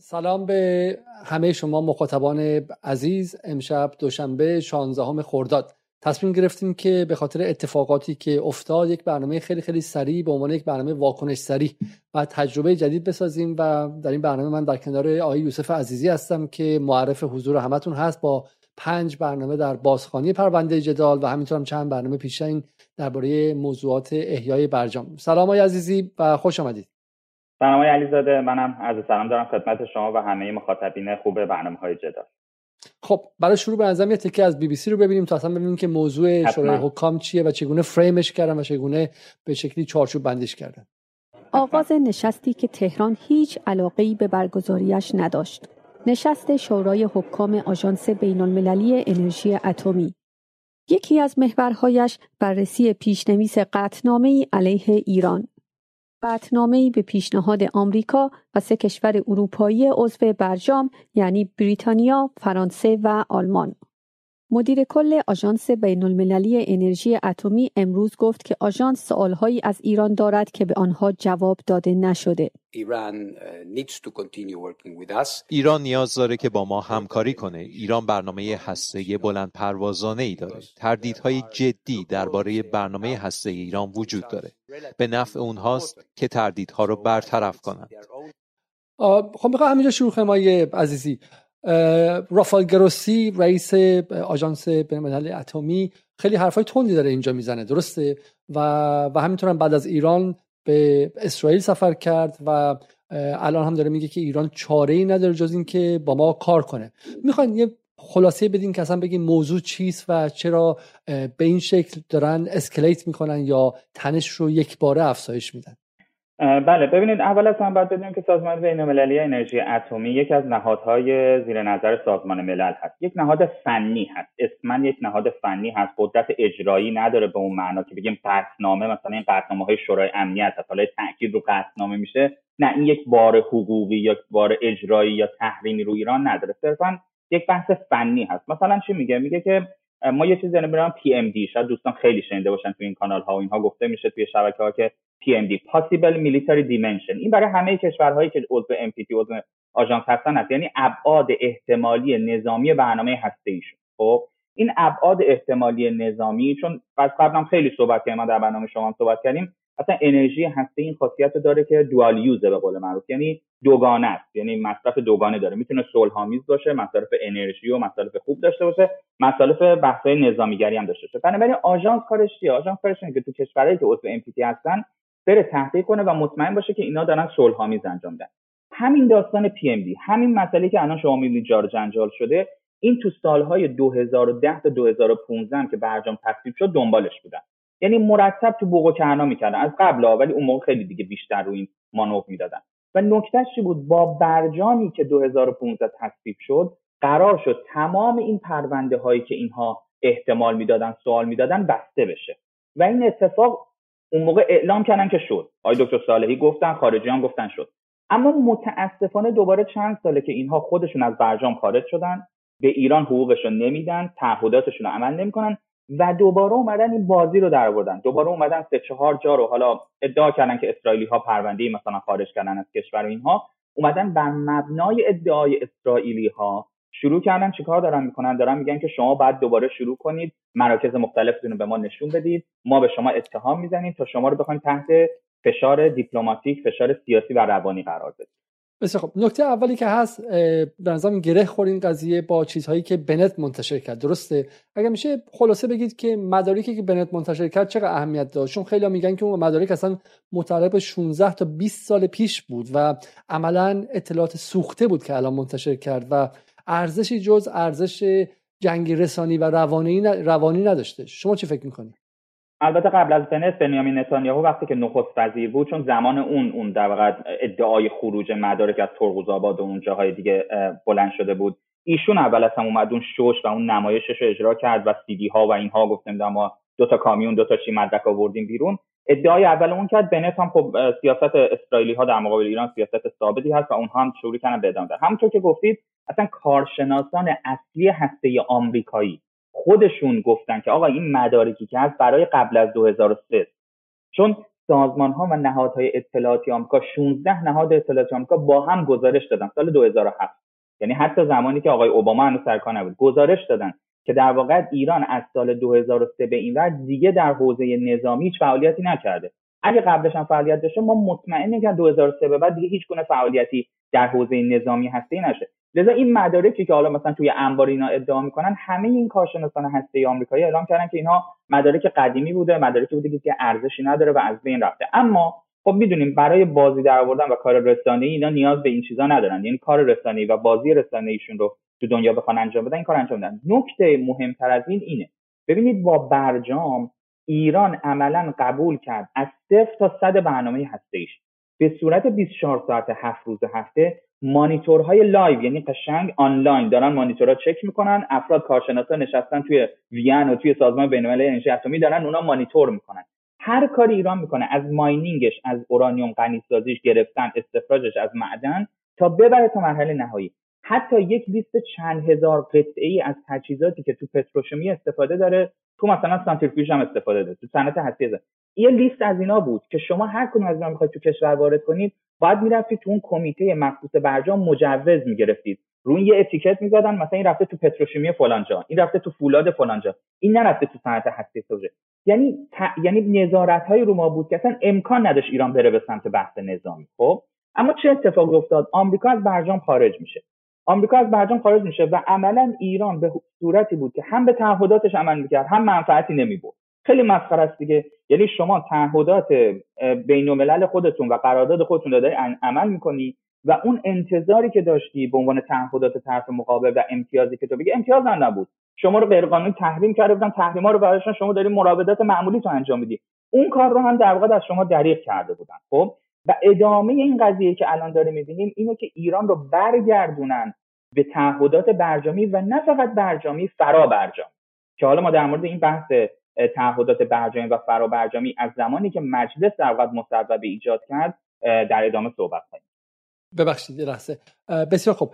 سلام به همه شما مخاطبان عزیز. امشب دوشنبه 16 خرداد. تصمیم گرفتیم که به خاطر اتفاقاتی که افتاد یک برنامه خیلی خیلی سریع به عنوان یک برنامه واکنش سریع و تجربه جدید بسازیم و در این برنامه من در کنار آقای یوسف عزیزی هستم که معرف حضور همتون هست با پنج برنامه در بازخانی پرونده جدال و همینطور هم چند برنامه پیشین درباره موضوعات احیای برجام. سلام آقای عزیزی و خوش آمدید. سلام علیزاده منم از سلام دارم خدمت شما و همه مخاطبین خوب برنامه های جدال. خب برای شروع به نظرم یه تکه از بی بی سی رو ببینیم تا اصلا ببینیم که موضوع شورای حکام چیه و چگونه فریمش کردن و چگونه به شکلی چارچوب بندیش کردن. آغاز نشستی که تهران هیچ علاقه به برگزاریش نداشت. نشست شورای حکام آژانس بین المللی انرژی اتمی. یکی از محورهایش بررسی پیشنویس قطنامه علیه ایران. قطنامه‌ای به پیشنهاد آمریکا و سه کشور اروپایی عضو برجام یعنی بریتانیا، فرانسه و آلمان. مدیر کل آژانس بین المللی انرژی اتمی امروز گفت که آژانس سوالهایی از ایران دارد که به آنها جواب داده نشده. ایران نیاز داره که با ما همکاری کنه. ایران برنامه هسته بلند پروازانه ای داره. تردیدهای جدی درباره برنامه هسته ایران وجود داره. به نفع اونهاست که تردیدها رو برطرف کنند. خب می‌خوام همینجا شروع کنم عزیزی رافال گروسی رئیس آژانس بین‌الملل اتمی خیلی حرفای تندی داره اینجا می‌زنه درسته؟ و و همینطور بعد از ایران به اسرائیل سفر کرد و الان هم داره میگه که ایران چاره ای نداره جز اینکه با ما کار کنه. می‌خواین یه خلاصه بدین که اصلا بگین موضوع چیست و چرا به این شکل دارن اسکلیت می‌کنن یا تنش رو یک باره افزایش میدن. بله ببینید اول از همه باید بدونیم که سازمان بین‌المللی انرژی اتمی یکی از نهادهای زیر نظر سازمان ملل هست. یک نهاد فنی هست. اسمن یک نهاد فنی هست. قدرت اجرایی نداره به اون معنا که بگیم قطعنامه مثلا این قطعنامه های شورای امنیت هست. حالا تاکید رو قطعنامه میشه. نه این یک بار حقوقی یا بار اجرایی یا تحریمی رو ایران نداره. صرفا یک بحث فنی هست. مثلا چی میگه؟ میگه که ما یه چیزی نمی‌دونم پی ام دی شاید دوستان خیلی شنیده باشن تو این کانال ها و اینها. گفته میشه توی شبکه ها که PMD Possible Military Dimension. این برای همه کشورهایی که عضو NPT عضو آژانس هستن هست. یعنی ابعاد احتمالی نظامی برنامه هسته ایشون. خب؟ این ابعاد احتمالی نظامی چون از قبلا خیلی صحبت کردیم ما در برنامه شما صحبت کردیم اصلا انرژی هسته این خاصیت رو داره که دوال یوزه به قول معروف. یعنی دوگانه است. یعنی مصرف دوگانه داره. می‌تونه صلح آمیز باشه مصرف انرژی و مصرف خوب داشته باشه. مصالح بحث‌های نظامیگری هم داشته باشه. بنابراین آژانس کارش چیه؟ آژانس کارش که تو کشورهایی که عضو NPT هستن بره تحقیق کنه و مطمئن باشه که اینا دارن صلحآمیز انجام میدن. همین داستان پی ام دی همین مسئله که الان شما می‌بینید جار جنجال شده این تو سالهای 2010 تا 2015 که برجام تصویب شد دنبالش بودن. یعنی مرتب تو بوق و کرنا می‌کردن. از قبل ولی اون موقع خیلی دیگه بیشتر رو این مانور می‌دادن. و نکتهش چی بود؟ با برجامی که 2015 تصویب شد قرار شد تمام این پرونده هایی که اینها احتمال می‌دادن سوال می‌دادن بسته بشه. و این اتفاق اون موقع اعلام کردن که شد. آقای دکتر صالحی گفتن خارجی هم گفتن شد. اما متاسفانه دوباره چند ساله که اینها خودشون از برجام خارج شدن به ایران حقوقشون نمیدن تعهداتشون رو عمل نمی‌کنن و دوباره اومدن این بازی رو در آوردن دوباره اومدن سه چهار جا رو حالا ادعا کردن که اسرائیلی ها پرونده مثلا خارج کردن از کشور اینها اومدن بر مبنای ادعای اسرائیلی ها شروع کردن چیکار دارن می‌کنن؟ دارن میگن که شما باید دوباره شروع کنید مراکز مختلفتون رو به ما نشون بدید ما به شما اتهام می‌زنیم تا شما رو بخوایم تحت فشار دیپلماتیک فشار سیاسی و روانی قرار بدید. بسیار خب نکته اولی که هست به نظرم گره خور این قضیه با چیزهایی که بنت منتشر کرد. درسته؟ اگر میشه خلاصه بگید که مدارکی که بنت منتشر کرد چقدر اهمیت داشت چون خیلی میگن که اون مدارک اصلا متعلق 16 تا 20 سال پیش بود و عملا اطلاعات سوخته بود که الان منتشر کرد و ارزشی جز ارزش جنگی رسانی و روانی روانی نداشته. شما چی فکر می‌کنید البته قبل از بنت بنیامین نتانیاهو وقتی که نخست وزیر بود چون زمان اون اون در واقع ادعای خروج مدارک از ترقوز آباد و اون جاهای دیگه بلند شده بود. ایشون اول از هم اومد اون شوش و اون نمایشش رو اجرا کرد و سیدی ها و اینها گفتم ما دو تا کامیون دو تا چی مدرک آوردیم بیرون. ادعای اول اون کرد بنت هم خب سیاست اسرائیلی ها در مقابل ایران سیاست ثابتی هست و اونها هم شروع کردن به ادامه همونطور که گفتید اصلا کارشناسان اصلی هسته آمریکایی خودشون گفتن که آقا این مدارکی که هست برای قبل از 2003 چون سازمان ها و نهادهای اطلاعاتی آمریکا 16 نهاد اطلاعاتی آمریکا با هم گزارش دادن سال 2007 یعنی حتی زمانی که آقای اوباما هنوز سرکار نبود گزارش دادن که در واقع ایران از سال 2003 به این ور دیگه در حوزه نظامی هیچ فعالیتی نکرده. اگه قبلش هم فعالیت داشته ما مطمئنیم که 2003 به بعد دیگه هیچ گونه فعالیتی در حوزه نظامی هسته نشه. لذا این مدارکی که حالا مثلا توی انبار اینا ادعا می‌کنن همه این کارشناسان هسته آمریکایی اعلام کردن که اینها مدارک قدیمی بوده مدارکی بوده که ارزشی نداره و از بین رفته. اما خب می‌دونیم برای بازی در آوردن و کار رسانه‌ای اینا نیاز به این چیزا ندارن. یعنی کار رسانه‌ای و بازی رسانه‌ایشون رو تو دنیا بخوان انجام بدن این کار انجام بدن نکته مهمتر از این اینه. ببینید با برجام ایران عملا قبول کرد از صفر تا صد برنامه هسته‌ای به صورت 24 ساعت هفت روز هفته مانیتورهای live یعنی قشنگ آنلاین. دارن مانیتورها چک می‌کنن افراد کارشناسا نشستن توی وین و توی سازمان بین‌المللی انرژی اتمی دارن اونا مانیتور می‌کنن. هر کاری ایران می‌کنه از mining ش از اورانیوم غنی سازیش گرفتن استخراجش از معدن تا ببره تا مرحله نهایی. حتی یک لیست چند هزار قطعه ای از تجهیزاتی که تو پتروشیمی استفاده داره تو مثلا سانتریفیوژ هم استفاده داره تو صنعت هسته یه لیست از اینا بود که شما هر کدوم از اینا می‌خواید تو کشور وارد کنید باید می‌رفتید تو اون کمیته مخصوص برجام مجوز می‌گرفتید. روی یه اتیکت می‌زدن مثلا این رفته تو پتروشیمی فلانجا این رفته تو فولاد فلانجا این نرفته تو صنعت هسته سوژه یعنی یعنی نظارت های رو ما بود که اصلا امکان نداشت ایران بره به سمت بحث نظامی خب؟ اما چه اتفاقی افتاد؟ آمریکا از برجام خارج میشه. آمریکا از برجام خارج میشه و عملا ایران به صورتی بود که هم به تعهداتش عمل می‌کرد هم منفعتی نمی‌برد. خیلی مسخره است دیگه. یعنی شما تعهدات بین الملل خودتون و قرارداد خودتون رو داری عمل می‌کنی و اون انتظاری که داشتی به عنوان تعهدات طرف مقابل و امتیازی که تو بگی امتیاز نبود. شما رو غیرقانونی تحریم کرده بودن تحریما رو برایشون شما داری مراودات معمولی تو انجام میدی. اون کار رو هم در واقع از شما دریغ کرده بودن خب؟ و ادامه این قضیه که الان داره می‌بینیم اینه که ایران رو برگردونن به تعهدات برجامی و نه فقط برجامی فرا برجامی که حالا ما در مورد این بحث تعهدات برجامی و فرا برجامی از زمانی که مجلس در واقع مصوبه ایجاد کرد در ادامه صحبت کنیم. ببخشید لحظه. بسیار خوب.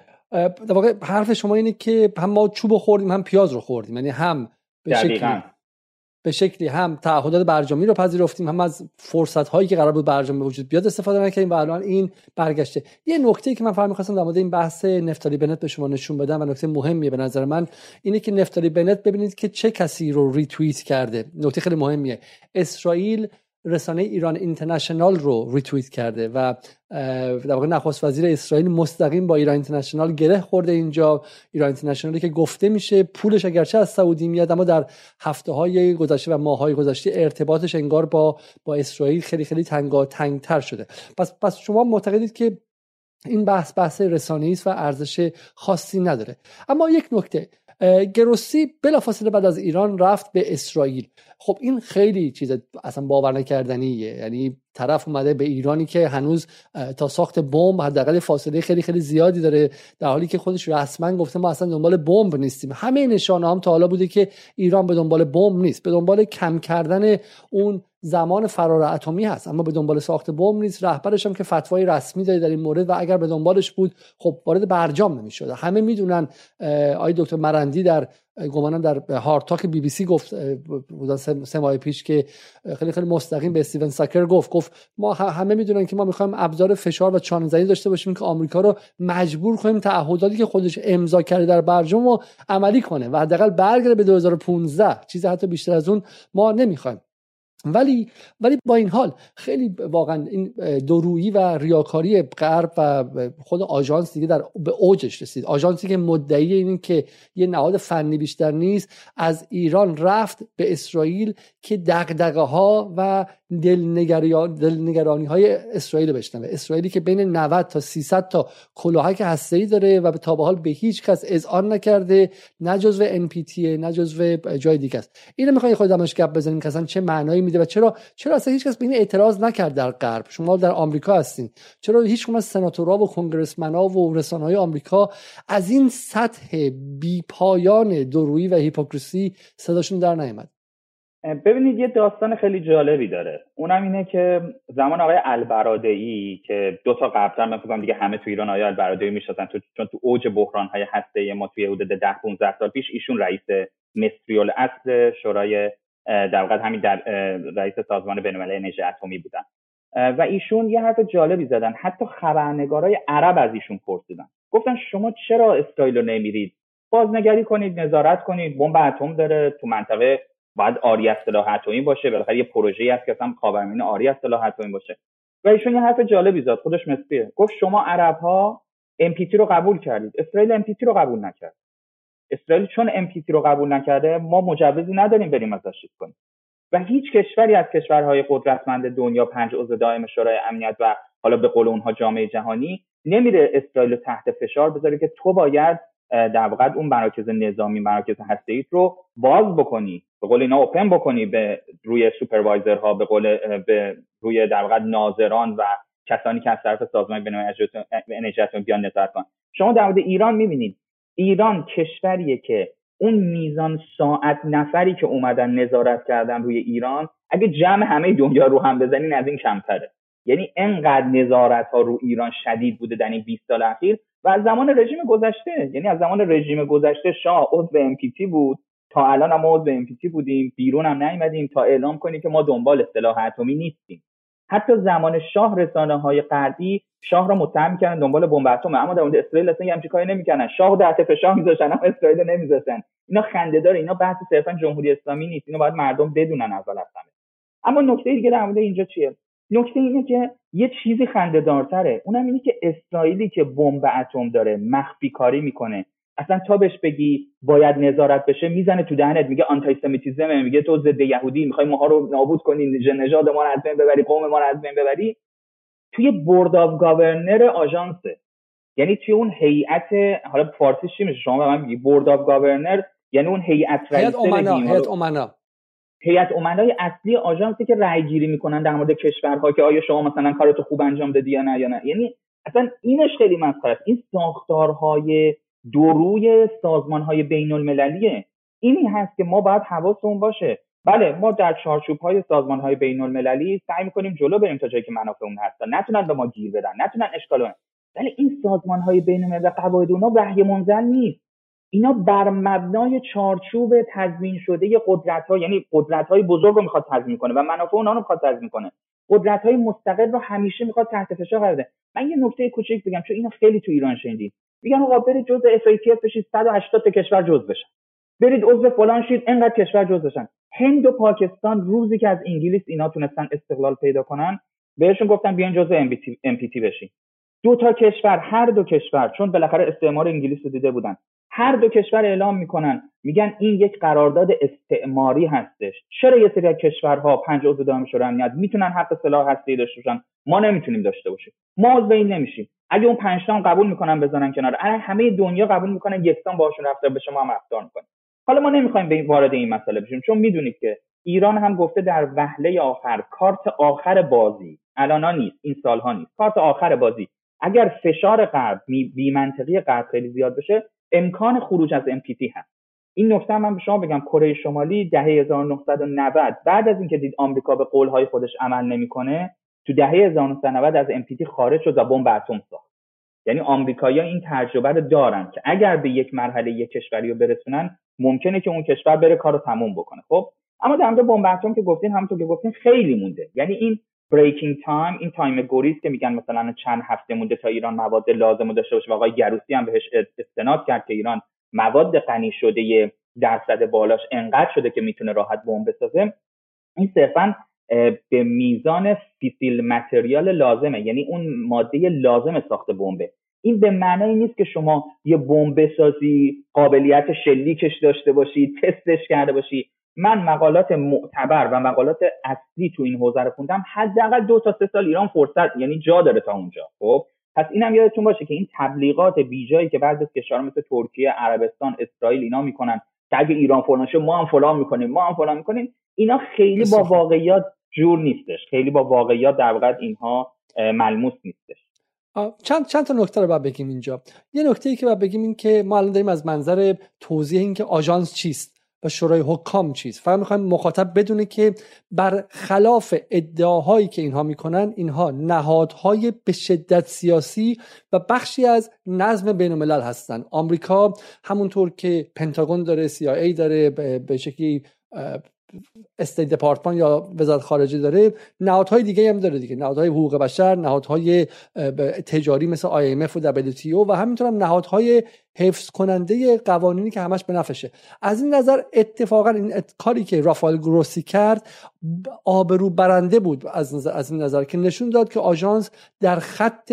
در واقع حرف شما اینه که هم ما چوب خوردیم هم پیاز رو خوردیم. یعنی هم به شکلی به شکلی هم تعهدات برجامی رو پذیرفتیم هم از فرصت هایی که قرار بود برجام به وجود بیاد استفاده نکردیم و الان این برگشته. یه نکته که من فهم می‌خواستم در مورد این بحث نفتالی بنت به شما نشون بدم و نکته مهمیه به نظر من اینه که نفتالی بنت ببینید که چه کسی رو ریتوییت کرده. نکته خیلی مهمیه. اسرائیل رسانه ایران اینترنشنال رو ریتویت کرده و در واقع نخست وزیر اسرائیل مستقیم با ایران اینترنشنال گره خورده اینجا. ایران اینترنشنالی که گفته میشه پولش اگرچه از سعودی میاد اما در هفته های گذشته و ماه های گذشته ارتباطش انگار با با اسرائیل خیلی خیلی تنگا تنگتر شده. پس پس شما معتقدید که این بحث بحث رسانه‌ای است و ارزش خاصی نداره. اما یک نکته. گروسی بلافاصله بعد از ایران رفت به اسرائیل. خب این خیلی چیز اصلا باور نکردنیه یعنی طرف اومده به ایرانی که هنوز تا ساخت بمب حداقل فاصله خیلی خیلی زیادی داره در حالی که خودش رسما گفته ما اصلا دنبال بمب نیستیم. همه نشانه هم تا حالا بوده که ایران به دنبال بمب نیست. به دنبال کم کردن اون زمان فرار اتمی هست اما به دنبال ساخت بمب نیست. رهبرش هم که فتوای رسمی داره در این مورد و اگر به دنبالش بود خب وارد برجام نمی‌شد. همه می‌دونن آقای دکتر مرندی در گمانم در هارتاک بی بی سی گفت بودن سه ماه پیش که خیلی خیلی مستقیم به استیون ساکر گفت. گفت ما همه می‌دونن که ما می‌خوایم ابزار فشار و چانه داشته باشیم که آمریکا رو مجبور کنیم تعهداتی که خودش امضا کرده در برجام رو عملی کنه و حداقل برگرده به 2015 چیزی حتی بیشتر از اون ما نمی‌خوایم. ولی ولی با این حال خیلی واقعا این درویی و ریاکاری غرب و خود آژانس دیگه در به اوجش رسید. آژانسی که مدعی این که یه نهاد فنی بیشتر نیست از ایران رفت به اسرائیل که دغدغه ها و دلنگرانی های اسرائیل بشنوه. اسرائیلی که بین 90 تا 300 تا کلاهک هسته‌ای داره و تا به حال به هیچ کس اذعان نکرده نه جزو NPT نه جزو جای دیگه است. اینو می‌خوایم خود دمش گپ بزنیم که اصلا چه معنایی و چرا چرا اصلا هیچ کس به این اعتراض نکرد در غرب؟ شما در آمریکا هستین. چرا هیچ از سناتورها و کنگرسمن‌ها و رسانه‌های آمریکا از این سطح بی پایان درویی و هیپوکریسی صداشون در نیامد؟ ببینید یه داستان خیلی جالبی داره. اونم اینه که زمان آقای البرادعی که دو تا قبلا من فکر دیگه همه تو ایران آقای البرادعی می‌شناسن تو چون تو اوج بحران های هسته ما توی حدود 10 15 سال پیش ایشون رئیس مصری اصل شورای در واقع همین در رئیس سازمان بینالملل انرژی اتمی بودن. و ایشون یه حرف جالبی زدن. حتی خبرنگارای عرب از ایشون پرسیدن. گفتن شما چرا اسرائیل رو نمیرید؟ بازنگری کنید نظارت کنید. بمب اتم داره تو منطقه. باید آری از سلاح اتمی باشه. بالاخره یه پروژه‌ای هست که اصلا خاورمیانه آری از سلاح اتمی باشه. و ایشون یه حرف جالبی زد. خودش مصریه گفت شما عرب ها MPT رو قبول کردید. اسرائیل MPT رو قبول نکرد. اسرائیل چون MPT رو قبول نکرده ما مجوزی نداریم بریم ازش کنیم. و هیچ کشوری از کشورهای قدرتمند دنیا پنج عضو دائم شورای امنیت و حالا به قول اونها جامعه جهانی نمیره اسرائیل تحت فشار بذاره که تو باید در واقع اون مراکز نظامی مراکز هسته رو باز بکنی. به قول اینا اوپن بکنی به روی ها به قول به روی در واقع ناظران و کسانی که از طرف سازمان بین انرژی بیان نظارت کنن. شما در مورد ایران می‌بینید ایران کشوریه که اون میزان ساعت نفری که اومدن نظارت کردن روی ایران اگه جمع همه دنیا رو هم بزنین از این کمتره. یعنی انقدر نظارت ها رو ایران شدید بوده در این 20 سال اخیر و از زمان رژیم گذشته. یعنی از زمان رژیم گذشته شاه عضو امپیتی بود. تا الان هم عضو امپیتی بودیم. بیرون هم نیومدیم. تا اعلام کنیم که ما دنبال سلاح اتمی نیستیم. حتی زمان شاه رسانه های غربی شاه را متهم می‌کردن دنبال بمب اتم اما در مورد اسرائیل اصلا همچین کاری نمی‌کنن شاه در تف شاه میذاشتن اما اسرائیل نمیذاشتن. اینا خنده داره اینا بحث صرفا جمهوری اسلامی نیست. اینو باید مردم بدونن اول از همه. اما نکته دیگه در مورد اینجا چیه؟ نکته اینه که یه چیزی خنده دارتره اونم اینه که اسرائیلی که بمب اتم داره مخفی کاری می‌کنه. اصلا تا بهش بگی باید نظارت بشه می‌زنه تو دهنت میگه anti-Semitism میگه تو ضد یهودی می‌خوای ماها رو نابود کنی نژاد ما رو از بین ببری قوم ما رو از بین ببری. توی board of governor آژانسه. یعنی توی اون هیئت حالا فارسی چی میشه؟ شما به من میگی board of governor یعنی اون هیئت رئیسه هیئت امنا. هیئت امنای اصلی آژانسی که رأی گیری می‌کنن در مورد کشورها که آیا شما مثلا کارتو خوب انجام دادی یا نه یا نه. یعنی اصلا اینش خیلی مسخره است. این ساختارهای دروی سازمان های بین المللیه اینی هست که ما باید حواسمون باشه. بله ما در چارچوب های سازمان های بین المللی سعی می‌کنیم جلو بریم تا جایی که منافع هستن. نتونن به ما گیر بدن نتونن اشکال ولی این سازمان های بین المللی قواعد اونا وحی منزل نیست. اینا بر مبنای چارچوب تضمین شده قدرت ها یعنی قدرت های بزرگ رو می‌خواد تضمین کنه و منافع اونها رو می‌خواد تضمین کنه. قدرت های مستقل رو همیشه می‌خواد تحت فشار قرار بده. من یه نکته کوچیک بگم چون اینو خیلی تو ایران شنیدید میگن آقا برید جزء FATF بشید 180 تا کشور جز بشن. برید عضو فلان شید انقدر کشور جز بشن. هند و پاکستان روزی که از انگلیس اینا تونستن استقلال پیدا کنن بهشون گفتن بیان جزء MPT بشین. دو تا کشور هر دو کشور چون بالاخره استعمار انگلیس رو دیده بودن. هر دو کشور اعلام می‌کنن میگن این یک قرارداد استعماری هستش. چرا یه سری از کشورها پنج عضو دائم شورای امنیت می‌تونن حق سلاح هستی داشته باشن؟ ما نمی‌تونیم داشته باشیم. ما عضو این نمیشیم. اگه اون پنج تا قبول می‌کنن بزنن کنار. همه دنیا قبول می‌کنن یکسان باشون رفتار به شما هم رفتار می‌کنن حالا ما نمی‌خوایم به وارد این مسئله بشیم چون می‌دونید که ایران هم گفته در وهله آخر کارت آخر بازی الانا نیست این سالها نیست. کارت آخر بازی اگر فشار غرب بی منطقی غرب خیلی زیاد بشه امکان خروج از MPT هست. این نکته من به شما بگم کره شمالی دهه 1990 بعد از اینکه دید آمریکا به قولهای خودش عمل نمی‌کنه تو دهه 1990 از MPT خارج شد و بمب اتم ساخت. یعنی آمریکایی‌ها این تجربه رو دارن که اگر به یک مرحله یک کشوری رو برسونن ممکنه که اون کشور بره کار رو تموم بکنه خب؟ اما در مورد بمب اتم که گفتین همونطور که گفتین خیلی مونده. یعنی این breaking time این time گریز که میگن مثلا چند هفته مونده تا ایران مواد لازم داشته باشه و آقای گروسی هم بهش استناد کرد که ایران مواد غنی شده درصد بالاش انقدر شده که می‌تونه راحت بمب بسازه. این صرفا به میزان fissile material لازمه یعنی اون ماده لازم ساخت بمبه. این به معنی نیست که شما یه بمب بسازی قابلیت شلیکش داشته باشی تستش کرده باشی. من مقالات معتبر و مقالات اصلی تو این حوزه رو خوندم حداقل دو تا سه سال ایران فرصت یعنی جا داره تا اونجا. خب؟ پس اینم یادتون باشه که این تبلیغات بیجایی که بعضی از کشورها مثل ترکیه عربستان اسرائیل اینا می‌کنن که اگه ایران فلان ما هم فلان می‌کنیم ما هم فلان می‌کنیم اینا خیلی با واقعیات جور نیستش. خیلی با واقعیات در واقع اینها ملموس نیستش. چند چند تا نکته رو باید بگیم اینجا. یه نکته ای که باید بگیم این که ما الان داریم از منظر توضیح این که آژانس چیست. و شورای حکام چیست فقط می‌خوایم مخاطب بدونه که بر خلاف ادعاهایی که اینها می‌کنن اینها نهادهای به شدت سیاسی و بخشی از نظم بین الملل هستن. آمریکا همونطور که پنتاگون داره CIA داره به شکلی استیت دپارتمان یا وزارت خارجه داره نهادهای دیگه هم داره دیگه. نهادهای حقوق بشر نهادهای تجاری مثل IMF و WTO و همینطور هم نهادهای حفظ کننده قوانینی که همش به نفشه از این نظر اتفاقا این کاری که رافائل گروسی کرد آبرو برنده بود از نظر از این نظر که نشون داد که آژانس در خط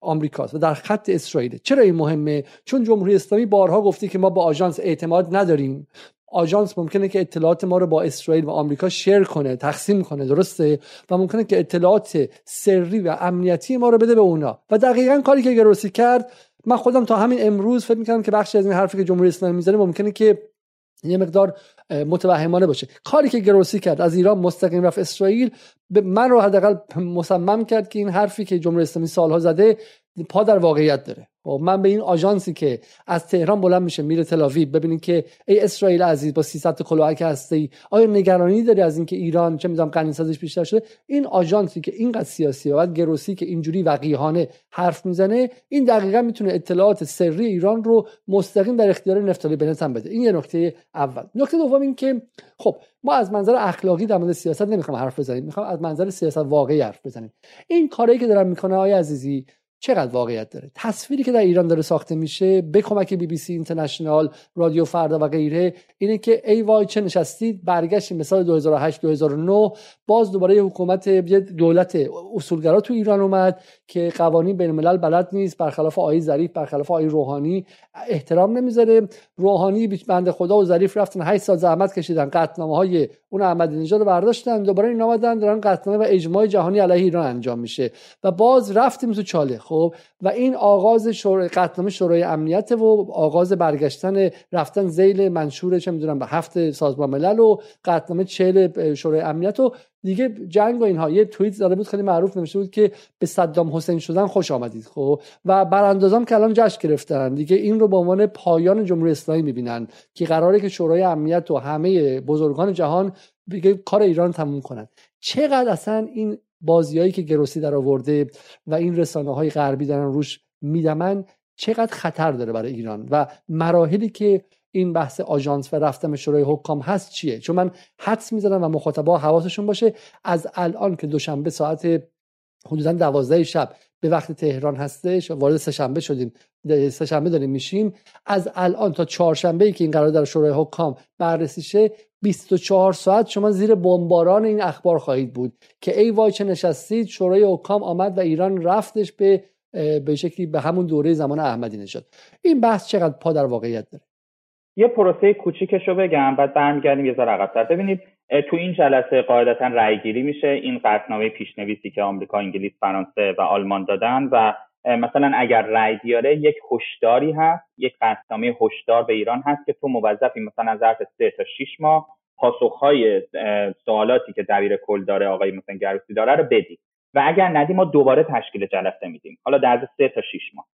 آمریکاست و در خط اسرائیل. چرا این مهمه؟ چون جمهوری اسلامی بارها گفته که ما با آژانس اعتماد نداریم. آژانس ممکنه که اطلاعات ما رو با اسرائیل و آمریکا شیر کنه تقسیم کنه درسته؟ و ممکنه که اطلاعات سری و امنیتی ما رو بده به اونا. و دقیقا کاری که گروسی کرد من خودم تا همین امروز فکر می‌کنم که بخشی از این حرفی که جمهوری اسلامی می‌زنه ممکنه که یه مقدار متوهمانه باشه. کاری که گروسی کرد از ایران مستقیم رفت اسرائیل به من رو حداقل مصمم کرد که این حرفی که جمهوری اسلامی سالها زده پا در واقعیت داره. خب من به این آژانسی که از تهران بلند میشه میره تلاویب ببینید که ای اسرائیل عزیز با 300 تا کلاهک هستی آیا نگرانی داری از اینکه ایران چه می‌دونم غنی سازش بیشتر شده؟ این آژانسی که اینقدر سیاسی و گروسی که اینجوری وقیحانه حرف می‌زنه این دقیقا می‌تونه اطلاعات سری ایران رو مستقیم در اختیار نفتالی بنت هم بده. این یه نکته اول. نکته دوم این که خب ما از منظر اخلاقی در مورد سیاست نمی‌خوام حرف بزنیم می‌خوام از منظر سیاست واقعی حرف بزنیم. این کاری که دارن می‌کنه آیا عزیزی چقدر واقعیت داره؟ تصویری که در ایران داره ساخته میشه به کمک بی بی سی اینترنشنال رادیو فردا و غیره اینه که ای وای چه نشستید؟ برگشتیم مثال 2008 2009 باز دوباره حکومت یه دولت اصولگرا تو ایران اومد که قوانین بین الملل بلد نیست برخلاف آقای ظریف برخلاف آقای روحانی احترام نمی‌ذاره. روحانی بنده خدا و ظریف رفتن 8 سال زحمت کشیدن قطعنامه های اون احمدی نژاد رو برداشتن. دوباره این آمدن دارن قطعنامه و اجماع جهانی علیه ایران انجام میشه. و باز رفتیم تو چاله. خب و این آغاز شورای قطعنامه شورای امنیت و آغاز برگشتن رفتن زیل منشور چه می‌دونم به هفت سازمان ملل و قطعنامه 40 شورای امنیت و دیگه جنگ و اینها. یه توییت زده بود خیلی معروف نمیشه بود که به صدام حسین شدن خوش آمدید خب. و براندازام که الان جشن گرفتن دیگه این رو به عنوان پایان جمهوری اسلامی می‌بینن که قراره که شورای امنیت و همه بزرگان جهان دیگه کار ایران تموم کنن. چقدر اصلا این بازیایی که گروسی در آورده و این رسانه های غربی دارن روش میدمن چقدر خطر داره برای ایران؟ و مراحلی که این بحث آژانس و رفتن شورای حکام هست چیه؟ چون من حدس می‌زنم و مخاطبا حواسشون باشه از الان که دوشنبه ساعت حدودا دوازده شب به وقت تهران هستش وارد سهشنبه شدیم سهشنبه داریم میشیم از الان تا چهارشنبه ای که این قرار در شورای حکام بررسی شه 24 ساعت شما زیر بمباران این اخبار خواهید بود که ای وای چه نشستید شورای حکام آمد و ایران رفتش به به شکلی به همون دوره زمان احمدی نژاد. این بحث چقدر پا در واقعیت داره؟ یه پروسه کوچیکش رو بگم بعد برمیگردیم یه ذره عقب‌تر. ببینید تو این جلسه قاعدتا رأیگیری میشه. این قطعنامه پیشنویسی که آمریکا انگلیس فرانسه و آلمان دادن و مثلا اگر رأی بیاره یک هشداری هست یک قطعنامه هشدار به ایران هست که تو موظفی مثلا ظرف سه تا 6 ماه پاسخهای سوالاتی که دبیر کل داره آقای مثلا گروسی داره رو بدی. و اگر ندی ما دوباره تشکیل جلسه میدیم. حالا در سه تا 6 ماه.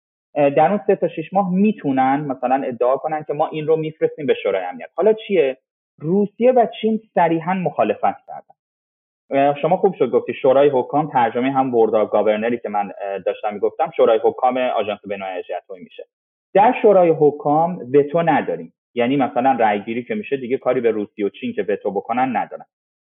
در اون سه تا 6 ماه می‌تونن مثلا ادعا کنن که ما این رو میفرستیم به شورای امنیت. حالا چیه؟ روسیه و چین صریحا مخالفت کردن. شما خوب شد گفتی. شورای حکام ترجمه هم بورد گاورنری که من داشتم می‌گفتم شورای حکام آژانس بین‌المللی انرژی میشه. در شورای حکام وتو نداریم. یعنی مثلا رأیگیری که میشه دیگه کاری به روسیه و چین که وتو بکنن ندارن.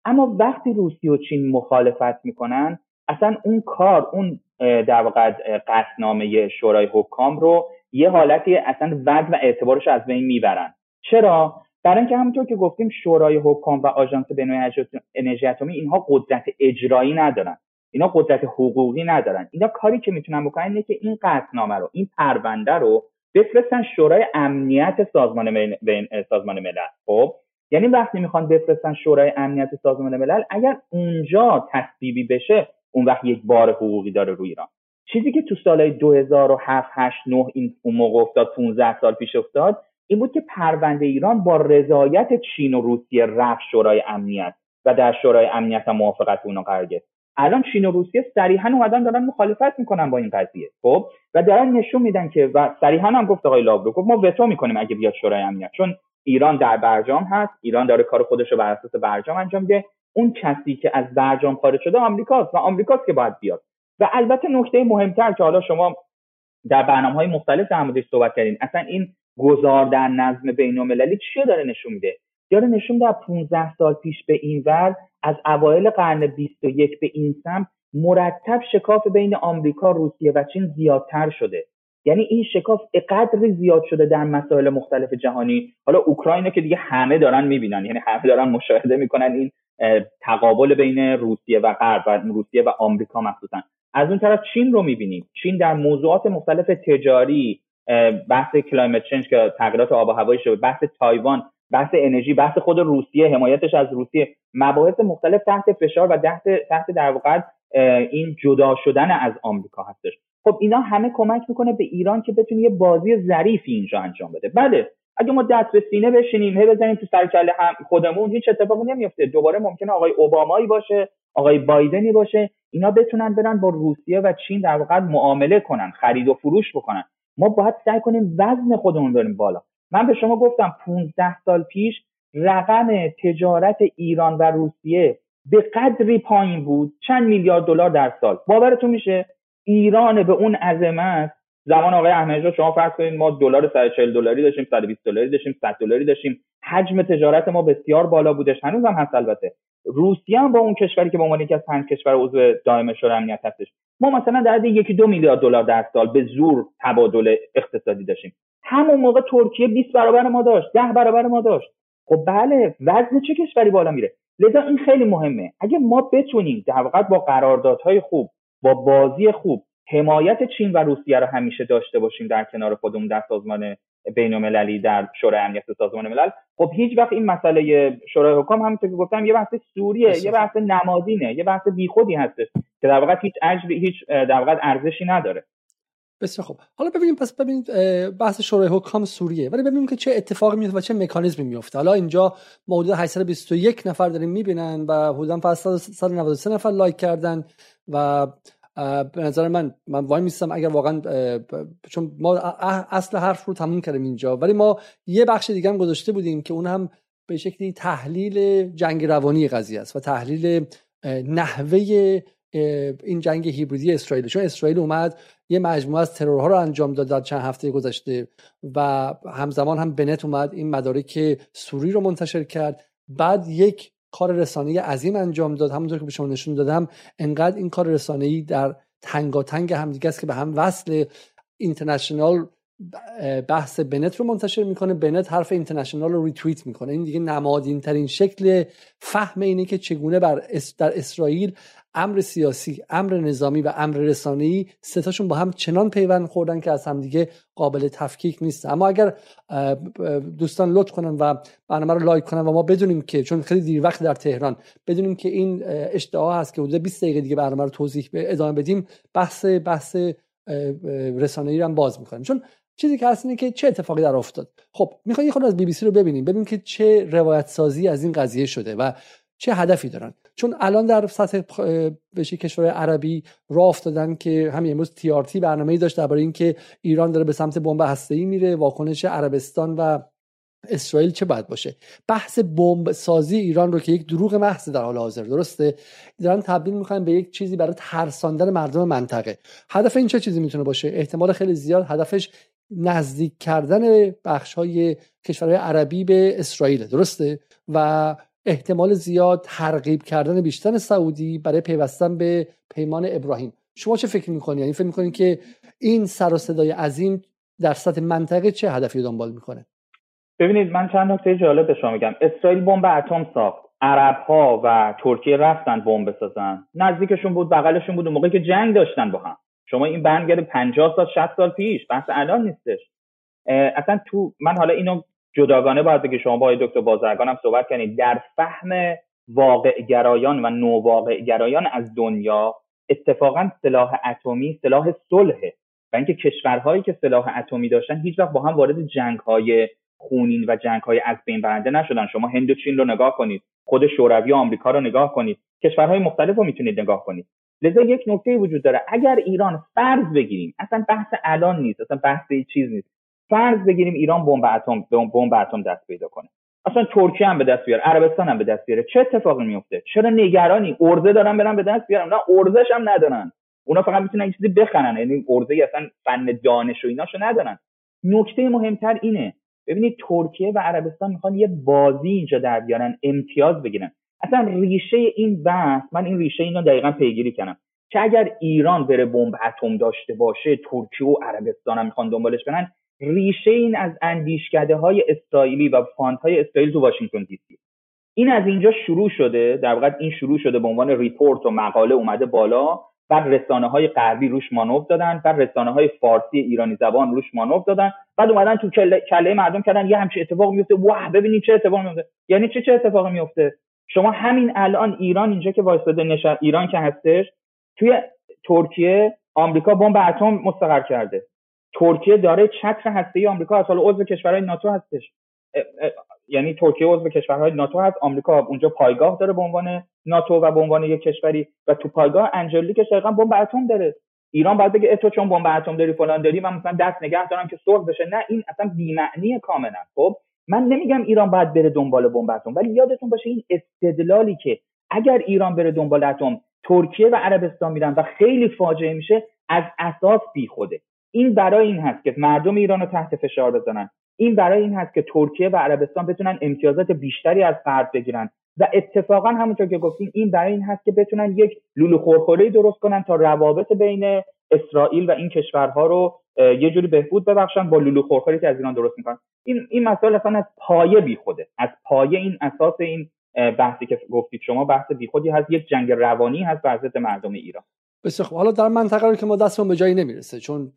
اما وقتی روسیه و چین مخالفت می‌کنن اصلا اون کار اون در واقع قصنامه شورای حکام رو یه حالتی اصلا وزن و اعتبارش از بین می‌برن. چرا؟ برای اینکه همونطور که گفتیم شورای حکام و آژانس بین‌المللی انرژی اتمی اینها قدرت اجرایی ندارن. اینا قدرت حقوقی ندارن. اینا کاری که می‌تونن بکنن اینه که این قطعنامه رو این پرونده رو بفرستن شورای امنیت سازمان سازمان ملل. خب؟ یعنی وقتی می‌خوان بفرستن شورای امنیت سازمان ملل اگر اونجا تصویبی بشه اون وقت یک بار حقوقی داره روی ایران. چیزی که تو سالهای 2007 8 9 این اون موقع افتاد 15 سال پیش افتاد این بود که پرونده ایران با رضایت چین و روسیه رفت شورای امنیت و در شورای امنیت هم موافقت اونا قرار گرفت. الان چین و روسیه صریحا اومدن دارن مخالفت می‌کنن با این قضیه خب؟ و دارن نشون میدن که و صریحا هم گفت آقای لاورو گفت ما وتو می‌کنیم اگه بیاد شورای امنیت چون ایران در برجام هست ایران داره کار خودش رو بر اساس برجام انجام میده. اون کسی که از برجام خارج شده آمریکاست و آمریکاست که باید بیاد. و البته نکته مهمتر که حالا شما در برنامه های مختلف در موردش صحبت کردین اصلا این گذار در نظم بین المللی چی داره نشون میده؟ داره نشون در 15 سال پیش به این ور از اوایل قرن 21 به این سمت مرتب شکاف بین آمریکا، روسیه و چین زیادتر شده. یعنی این شکاف قدری زیاد شده در مسائل مختلف جهانی. حالا اوکراین که دیگه همه دارن می‌بینن یعنی همه دارن مشاهده می‌کنن این تقابل بین روسیه و غرب و روسیه و آمریکا مخصوصا. از اون طرف چین رو می‌بینیم. چین در موضوعات مختلف تجاری بحث کلایمت چنج که تغییرات آب و هوایی شده بحث تایوان بحث انرژی بحث خود روسیه حمایتش از روسیه مباحث مختلف تحت فشار و تحت تحت در واقع این جدا شدن از آمریکا هستش. خب اینا همه کمک می‌کنه به ایران که بتونه یه بازی ظریفی اینجا انجام بده. بله اگه ما دست به سینه بشینیم هی بزنیم تو سر هم خودمون هیچ اتفاقی نمیفته دوباره ممکنه آقای اوبامایی باشه آقای بایدنی باشه اینا بتونن برن با روسیه و چین در واقع معامله کنن خرید و فروش بکنن. ما باید سعی کنیم وزن خودمون بریم بالا. من به شما گفتم 15 سال پیش رقم تجارت ایران و روسیه به قدری پایین بود چند میلیارد دلار در سال. باورتون میشه؟ ایران به اون عظمت زمان آقای احمدی شما فرض کنید ما دلار 140 دلاری داشتیم 120 دلاری داشتیم 100 دلاری داشتیم حجم تجارت ما بسیار بالا بودش هنوز هم هست البته. روسیه هم با اون کشوری که به عنوان یکی از پنج کشور عضو دائم شورای امنیت هستش. ما مثلا در حد یکی دو میلیارد دلار در سال به زور تبادل اقتصادی داشتیم. همون موقع ترکیه 20 برابر ما داشت 10 برابر ما داشت. خب بله وزن چه کشوری بالا میره؟ لذا این خیلی مهمه. اگه ما بتونیم در واقع با قراردادهای خوب با بازی خوب حمایت چین و روسیه رو همیشه داشته باشیم در کنار خودمون در سازمان بین المللی در شورای امنیت سازمان ملل. خب هیچ وقت این مسئله شورای حکام همونطور که گفتم یه بحث سوریه یه بحث نمادینه یه بحث بیخودی هستش که در واقع هیچ اجری هیچ در واقع ارزشی نداره. بسیار خب حالا ببینیم پس ببینیم بحث شورای حکام سوریه. ولی ببینیم که چه اتفاقی میفته و چه مکانیزمی میفته حالا اینجا حدود 821 نفر داریم می‌بینن و حدودا پس 193 نفر لایک کردن و به نظر من من وای میستم اگر واقعا چون ما اصل حرف رو تموم کردیم اینجا ولی ما یه بخش دیگه هم گذاشته بودیم که اون هم به شکلی تحلیل جنگ روانی قضیه است و تحلیل نحوه این جنگ هیبریدی اسرائیل. چون اسرائیل اومد یه مجموعه از ترورها رو انجام داد در چند هفته گذشته و همزمان هم بنت اومد این مدارک سوری رو منتشر کرد. بعد یک کار رسانه‌ای عظیم انجام داد. همونطور که به شما نشون دادم انقدر این کار رسانه‌ای در تنگاتنگ همدیگه است که به هم وصل اینترنشنال بحث بنت رو منتشر می‌کنه. بنت حرف اینترنشنال رو ریتویت می‌کنه. این دیگه نمادین ترین شکل فهم اینه که چگونه بر در اسرائیل امر سیاسی امر نظامی و امر رسانه‌ای ستاشون با هم چنان پیوند خوردن که از همدیگه قابل تفکیک نیست. اما اگر دوستان لطف کنن و برنامه رو لایک کنن و ما بدونیم که چون خیلی دیر وقت در تهران بدونیم که این اشتها هست که حدود 20 دقیقه دیگه برنامه رو توضیح ادامه بدیم بحث بحث رسانه‌ای رو هم باز می‌کنیم. چون چیزی که هست اینه که چه اتفاقی در افتاد. خب می‌خوایم یه خود از بی بی سی رو ببینیم ببینیم که چه روایت سازی از این قضیه شده و چه هدفی دارن. چون الان در سطح بشه کشور عربی راه افتادن که همین امروز تیارتی برنامه‌ای داشت درباره اینکه ایران داره به سمت بمب هسته‌ای میره واکنش عربستان و اسرائیل چه باید باشه. بحث بمب سازی ایران رو که یک دروغ محض در حال حاضر درسته؟ دارن تبدیل می‌کنن به یک چیزی برای ترساندن مردم منطقه. هدف این چه چیزی می‌تونه باشه؟ احتمال خیلی زیاد هدفش نزدیک کردن بخش های کشورهای عربی به اسرائیل درسته؟ و احتمال زیاد ترغیب کردن بیشتر سعودی برای پیوستن به پیمان ابراهیم. شما چه فکر می‌کنید یعنی فکر می‌کنید که این سر و صدای عظیم در سطح منطقه چه هدفی دنبال می‌کنه؟ ببینید من چند نکته جالب به شما میگم. اسرائیل بمب اتم ساخت. عرب ها و ترکیه رفتن بمب بسازن. نزدیکشون بود بغلشون بود اون موقعی که جنگ داشتن با هم. شما این برمیگرده 50 سال 60 سال پیش. بحث الان نیستش. اصلا تو من حالا اینو جداگانه باید بگی شما با دکتر بازرگان هم صحبت کنید در فهم واقع گرایان و نوواقع گرایان از دنیا اتفاقا سلاح اتمی سلاح صلحه. و اینکه کشورهایی که سلاح اتمی داشتن هیچ وقت با هم وارد جنگ های خونین و جنگ های از بین برنده نشدن. شما هند و چین رو نگاه کنید. خود شوروی آمریکا رو نگاه کنید. کشورهای مختلف رو می‌تونید نگاه کنید. لذا یک نکته وجود داره. اگر ایران فرض بگیریم اصلا بحث الان نیست اصلا بحث چیز نیست. فرض بگیریم ایران بمب اتم بمب اتم دست پیدا کنه. اصلا ترکیه هم به دست بیاره عربستان هم به دست بیاره. چه اتفاقی میفته؟ چرا نگرانی؟ ارزه دارن برن به دست بیارن. نه ارزش هم ندارن. اونا فقط می‌تونن یه چیزی بخرن. یعنی ارزه اصلا فن دانش و ایناشو ندارن. نکته مهمتر اینه. ببینید ترکیه و عربستان می‌خوان یه بازی اینجا در بیارن امتیاز بگیرن. اصلا ریشه این بحث من این ریشه اینو دقیقا پیگیری کردم. که اگر ایران بره بمب اتم داشته باشه ترکیه و عربستان هم می‌خوان دنبالش برن ریشه این از اندیشکده های اسرائیلی و fund های اسرائیل تو واشنگتن دی سی. این از اینجا شروع شده در واقع این شروع شده به عنوان report و مقاله اومده بالا بعد رسانه های غربی روش مانور دادن بعد رسانه های فارسی ایرانی زبان روش مانور دادن. بعد اومدن تو کله, کله مردم کردن یه همچین اتفاق میفته واه ببینید چه اتفاقی میفته یعنی چه چه اتفاقی میفته شما همین الان ایران اینجا که وایساده نشان ایران که هستش توی ترکیه آمریکا بمب اتم مستقر کرده. ترکیه داره چتر هسته آمریکا از عضو کشورهای ناتو هستش. یعنی ترکیه عضو کشورهای ناتو هست. آمریکا اونجا پایگاه داره به عنوان ناتو و به عنوان یک کشوری و تو پایگاه انجلیکش دقیقا بمب اتم داره. ایران باید بگه تو چون بمب اتم داری فلان داری من مثلا دست نگه دارم که صلح بشه. نه این اصلا بی‌معنی کاملا. خب؟ من نمیگم ایران باید بره دنبال بمب اتم ولی یادتون باشه این استدلالی که اگر ایران بره دنبال اتم ترکیه و عربستان میرن و خیلی فاجعه میشه از اساس بیخوده. این برای این هست که مردم ایران رو تحت فشار بزنن این برای این هست که ترکیه و عربستان بتونن امتیازات بیشتری از غرب بگیرن. و اتفاقا همونطور که گفتیم این برای این هست که بتونن یک لولو خورخوره درست کنن تا روابط بین اسرائیل و این کشورها رو یه جوری بهبود ببخشن با لولو خورخوری که از ایران درست می‌کنن. این این مسائل اصلا از پایه بیخوده از پایه این اساس این بحثی که گفتید شما بحث بیخودی هست. یک جنگ روانی هست بر ضد مردم ایران. بسیار خب حالا در منطقه رو که ما دستمون به جایی نمی‌رسه چون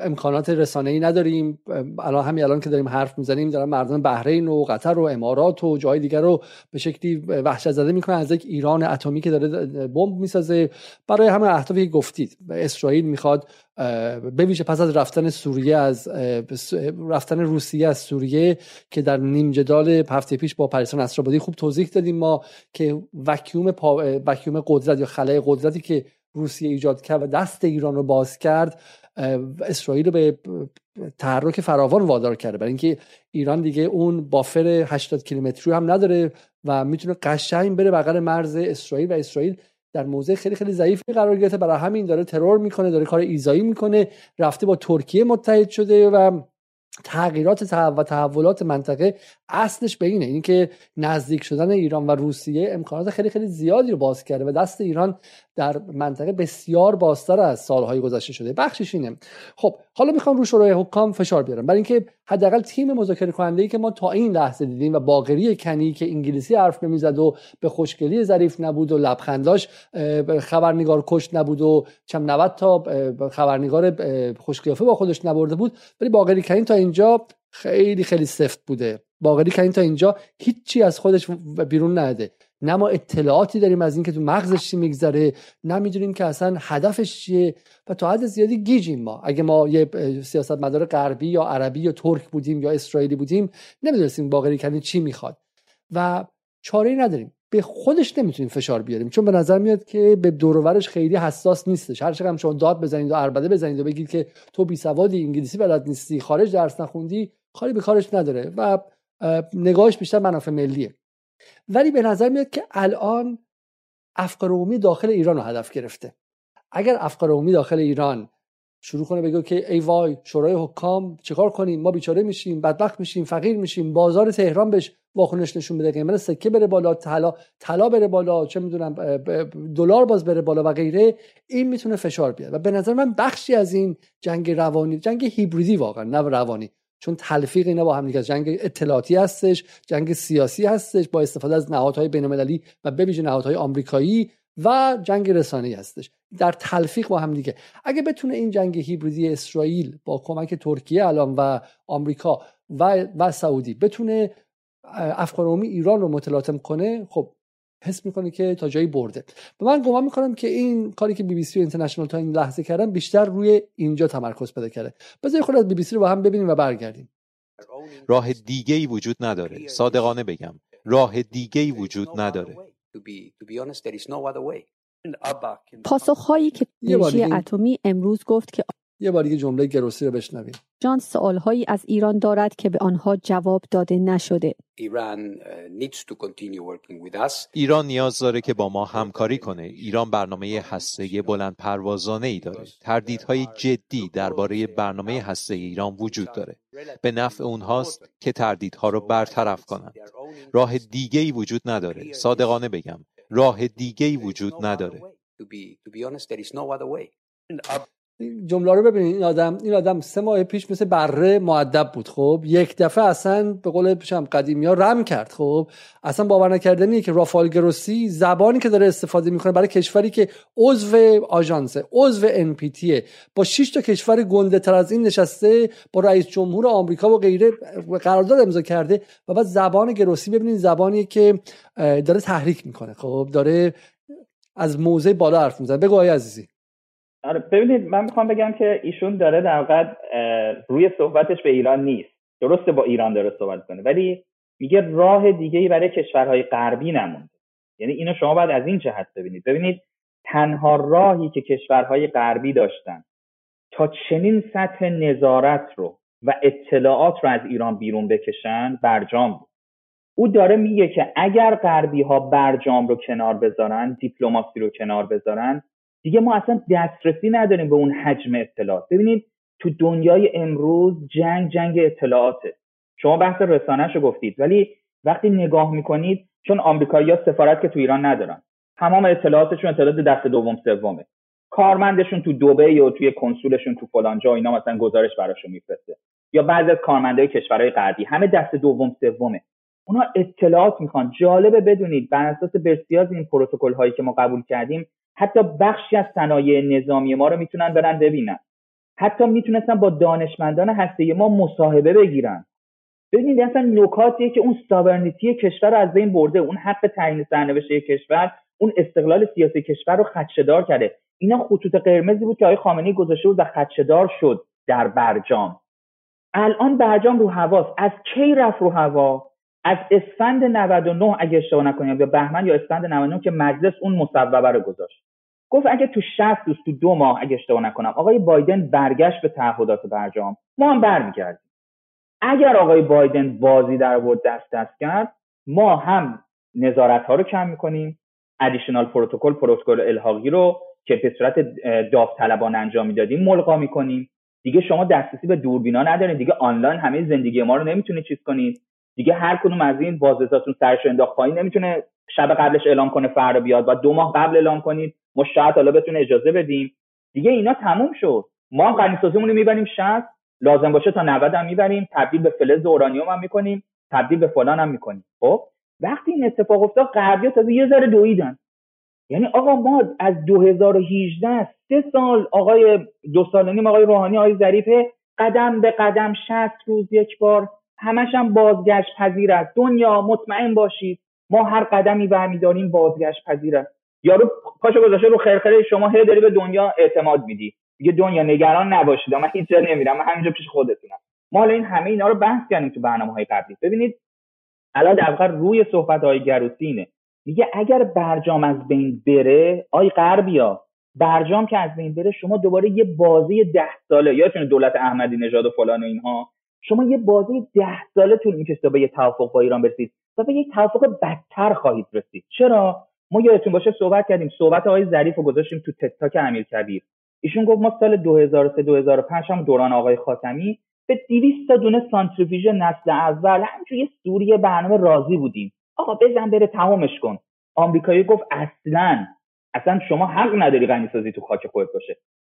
امکانات رسانه‌ای نداریم. الان همین الان که داریم حرف می‌زنیم دارن مردم بحرین و قطر و امارات و جای دیگر رو به شکلی وحشت زده می‌کنن. از یک ایران اتمی که داره بمب می‌سازه. برای همه اهدافی گفتید اسرائیل می‌خواد بویژه پس از رفتن سوریه از رفتن روسیه از سوریه که در نیم جدال هفته پیش با پریسان اسرابادی خوب توضیح دادیم ما که وکیوم پا... وکیوم قدرت یا خلای قدرتی که روسیه ایجاد کرد و دست ایران رو باز کرد اسرائیل رو به تحرک فراوان وادار کرده. برای اینکه ایران دیگه اون بافر 80 کیلومتری هم نداره و می‌تونه قشنگ بره بغل مرز اسرائیل و اسرائیل در موضع خیلی خیلی ضعیفی قرار گرفته. برای همین داره ترور می‌کنه داره کار ایزایی می‌کنه. رفته با ترکیه متحد شده و تغییرات و تحولات منطقه اصلش به اینه. اینکه نزدیک شدن ایران و روسیه امکانات خیلی خیلی زیادی رو باز کرده و دست ایران در منطقه بسیار بازتر از سالهای گذشته شده. بخشش اینه. خب حالا می‌خوام رو شورای حکام فشار بیارم. برای اینکه حداقل تیم مذاکره کننده ای که ما تا این لحظه دیدیم و باقری کنی که انگلیسی حرف نمی‌زد و به خوشگلی ظریف نبود و لبخنداش خبرنگار کش نبود و چم 90 تا خبرنگار خوشقیافه با خودش نبرده بود ولی باقری کنی تا اینجا خیلی خیلی سفت بوده. باقری کنی تا اینجا هیچی از خودش بیرون نده. نه ما اطلاعاتی داریم از اینکه تو مغزش چی میگذره نه می‌دونیم که اصلا هدفش چیه و تا حد زیادی گیجیم ما. اگه ما یه سیاستمدار غربی یا عربی یا ترک بودیم یا اسرائیلی بودیم نمی‌دونستیم باقری کنی چی می‌خواد. و چاره نداریم. به خودش نمی‌تونیم فشار بیاریم. چون به نظر میاد که به دورورش خیلی حساس نیستش. هر چقدر شما داد بزنید و اربده بزنید و بگید که تو بی سوادی انگلیسی بلد نیستی خارج درس نخوندی کاری به کارش نداره و نگاهش بیشتر منافع ملیه. ولی به نظر میاد که الان افکار عمومی داخل ایران رو هدف گرفته. اگر افکار عمومی داخل ایران شروع کنه بگه که ای وای شورای حکام چیکار کنیم؟ ما بیچاره میشیم بدبخت میشیم فقیر میشیم بازار تهران بهش واکنش نشون بده قیمت سکه بره بالا طلا طلا بره بالا چه می‌دونم دلار باز بره بالا و غیره این می‌تونه فشار بیاره. و به نظر من بخشی از این جنگ روانی جنگ هیبریدی واقعا نه روانی. چون تلفیق اینا با هم دیگه جنگ اطلاعاتی هستش جنگ سیاسی هستش با استفاده از نهادهای بین‌المللی و بویژه نهادهای آمریکایی و جنگ رسانه‌ای هستش. در تلفیق با هم دیگه. اگه بتونه این جنگ هیبریدی اسرائیل با کمک ترکیه الان و آمریکا و و سعودی بتونه افکار ایران رو متلاطم کنه خب حس می‌کنه که تا جایی برده. و من گمان می‌کنم که این کاری که بی بی سی و اینترنشنال تا این لحظه کردن بیشتر روی اینجا تمرکز پیدا کرده. بذارید خود از بی بی سی رو با هم ببینیم و برگردیم. راه دیگه ای وجود نداره. صادقانه بگم. راه دیگه ای وجود نداره. پاسخهایی که انرژی اتمی امروز گفت که یه بار دیگه جمله گروسی رو بشنویم. جان سوالهایی از ایران دارد که به آنها جواب داده نشده. ایران نیاز داره که با ما همکاری کنه. ایران برنامه هسته بلند پروازانه ای داره. تردیدهای جدی درباره برنامه هسته ایران وجود داره. به نفع اونهاست که تردیدها رو برطرف کنند. راه دیگه ای وجود نداره. صادقانه بگم راه دیگه ای وجود نداره. جمله رو ببینید این آدم این آدم سه ماه پیش مثل بره معدب بود خب. یک دفعه اصلا به قول پیشم قدیمی ها رم کرد خب. اصلا باور نکردنیه که رافال گروسی زبانی که داره استفاده می‌کنه برای کشوری که عضو آژانس عضو ان با 6 تا کشور گنده تر از این نشسته با رئیس جمهور آمریکا و غیره قرارداد امضا کرده و بعد زبان گروسی ببینید زبانی که داره تحریک می‌کنه خب. داره از موضع بالا حرف می‌زنه. بگو آقای عزیزی. آره ببینید من می‌خوام بگم که ایشون داره در واقع روی صحبتش به ایران نیست. درسته با ایران داره صحبت کنه ولی میگه راه دیگه ای برای کشورهای غربی نمونده. یعنی اینو شما باید از این جهت ببینید. ببینید تنها راهی که کشورهای غربی داشتن تا چنین سطح نظارت رو و اطلاعات رو از ایران بیرون بکشن برجام بود. او داره میگه که اگر غربی ها برجام رو کنار بذارن دیپلماسی رو کنار بذارن دیگه ما اصلا دسترسی نداریم به اون حجم اطلاعات. ببینید تو دنیای امروز جنگ جنگ اطلاعاته. شما بحث رسانهش رو گفتید ولی وقتی نگاه می‌کنید چون آمریکایی‌ها سفارت که تو ایران ندارن تمام اطلاعاتشون اطلاعات دست دوم سومه. کارمندشون تو دبی و توی کنسولشون تو فلان جا اینا مثلا گزارش براشون میفرسته. یا بعضی از کارمندای کشورهای غربی همه دست دوم سومه. اونا اطلاعات می‌خوان. جالبه بدونید بر اساس بسیار این پروتکل هایی که ما قبول کردیم حتی بخشی از صنایع نظامی ما رو می‌تونن برن ببینن. حتی می‌تونستن با دانشمندان هسته ما مصاحبه بگیرن. ببینید اصلا نکاتیه که اون ساورنیتی کشور رو از بین برده اون حق تعیین سرنوشت کشور اون استقلال سیاسی کشور رو خدشهدار کرده. اینا خطوط قرمزی بود که آقای خامنه‌ای گذاشته بود و خدشهدار شد در برجام. الان برجام رو هواست. از کی رفت رو هوا؟ از اسفند 99 اگه اشتباه نکنیم یا بهمن یا اسفند 99 که مجلس اون مصوبه رو گذاشت. گفت اگه تو 60 روز تو دو ماه اگه اشتباه نکنم. آقای بایدن برگشت به تعهدات برجام. ما هم برمیگردیم. اگر آقای بایدن بازی در آورد دست دست کرد ما هم نظارت ها رو کم می‌کنیم. ادیشنال پروتکل پروتکل الحاقی رو که به صورت داوطلبانه انجام می‌دادیم ملقا می‌کنیم. دیگه شما دسترسی به دوربینا ندارین. دیگه آنلاین همه زندگی ما رو نمی‌تونید چیز کنید. دیگه هر کدوم از این بازرساتون سرش انداخت پایین نمی‌تونه شب قبلش اعلام کنه فردا بیاد و دو ماه قبل اعلام کنید. ما شاید حالا بتونه اجازه بدیم. دیگه اینا تموم شد. ما هم غنیسازیمون رو می‌بریم 60 لازم باشه تا 90 هم می‌بریم. تبدیل به فلز اورانیوم هم می‌کنیم. تبدیل به فلان هم می‌کنیم. خب؟ وقتی این اتفاق افتاد غربی تازه یه ذره دویدن. یعنی آقا ما از 2018 سه سال آقای دو سال آقای روحانی آقای ظریفه قدم به قدم 60 روز یک بار همش هم بازگشت پذیر است. دنیا مطمئن باشید. ما هر قدمی برمیداریم بازگشت پذیر است. یارو پاشو گذاشته رو خرخره شما هی داری به دنیا اعتماد میدی. دیگه دنیا نگران نباشید. من هیچ جا نمیرم. من همینجا پیش خودتونم. ما حالا این همه اینا رو بحث کردیم تو برنامه های قبلی. ببینید الان در روی صحبت های گروسینه میگه اگر برجام از بین بره آی غربیا برجام که از بین بره شما دوباره یه بازی ده ساله یادتونه دولت احمدی نژاد و فلان و اینها شما یه بازی ده ساله طول می‌کشه تا به یه توافق با ایران برسید و به یک توافق بدتر خواهید رسید. چرا؟ ما یادتون باشه صحبت کردیم. صحبت آقای ظریف رو گذاشتیم تو تتاک امیر کبیر ایشون گفت ما سال 2003 2005 هم دوران آقای خاتمی به 200 تا دونه سانتریفیژ نسل اول همینجوری سوریه برنامه راضی بودیم. آقا بزن بره تمامش کن. آمریکایی گفت اصلا اصلا شما حق نداری غنی سازی تو خاک خودت باشه.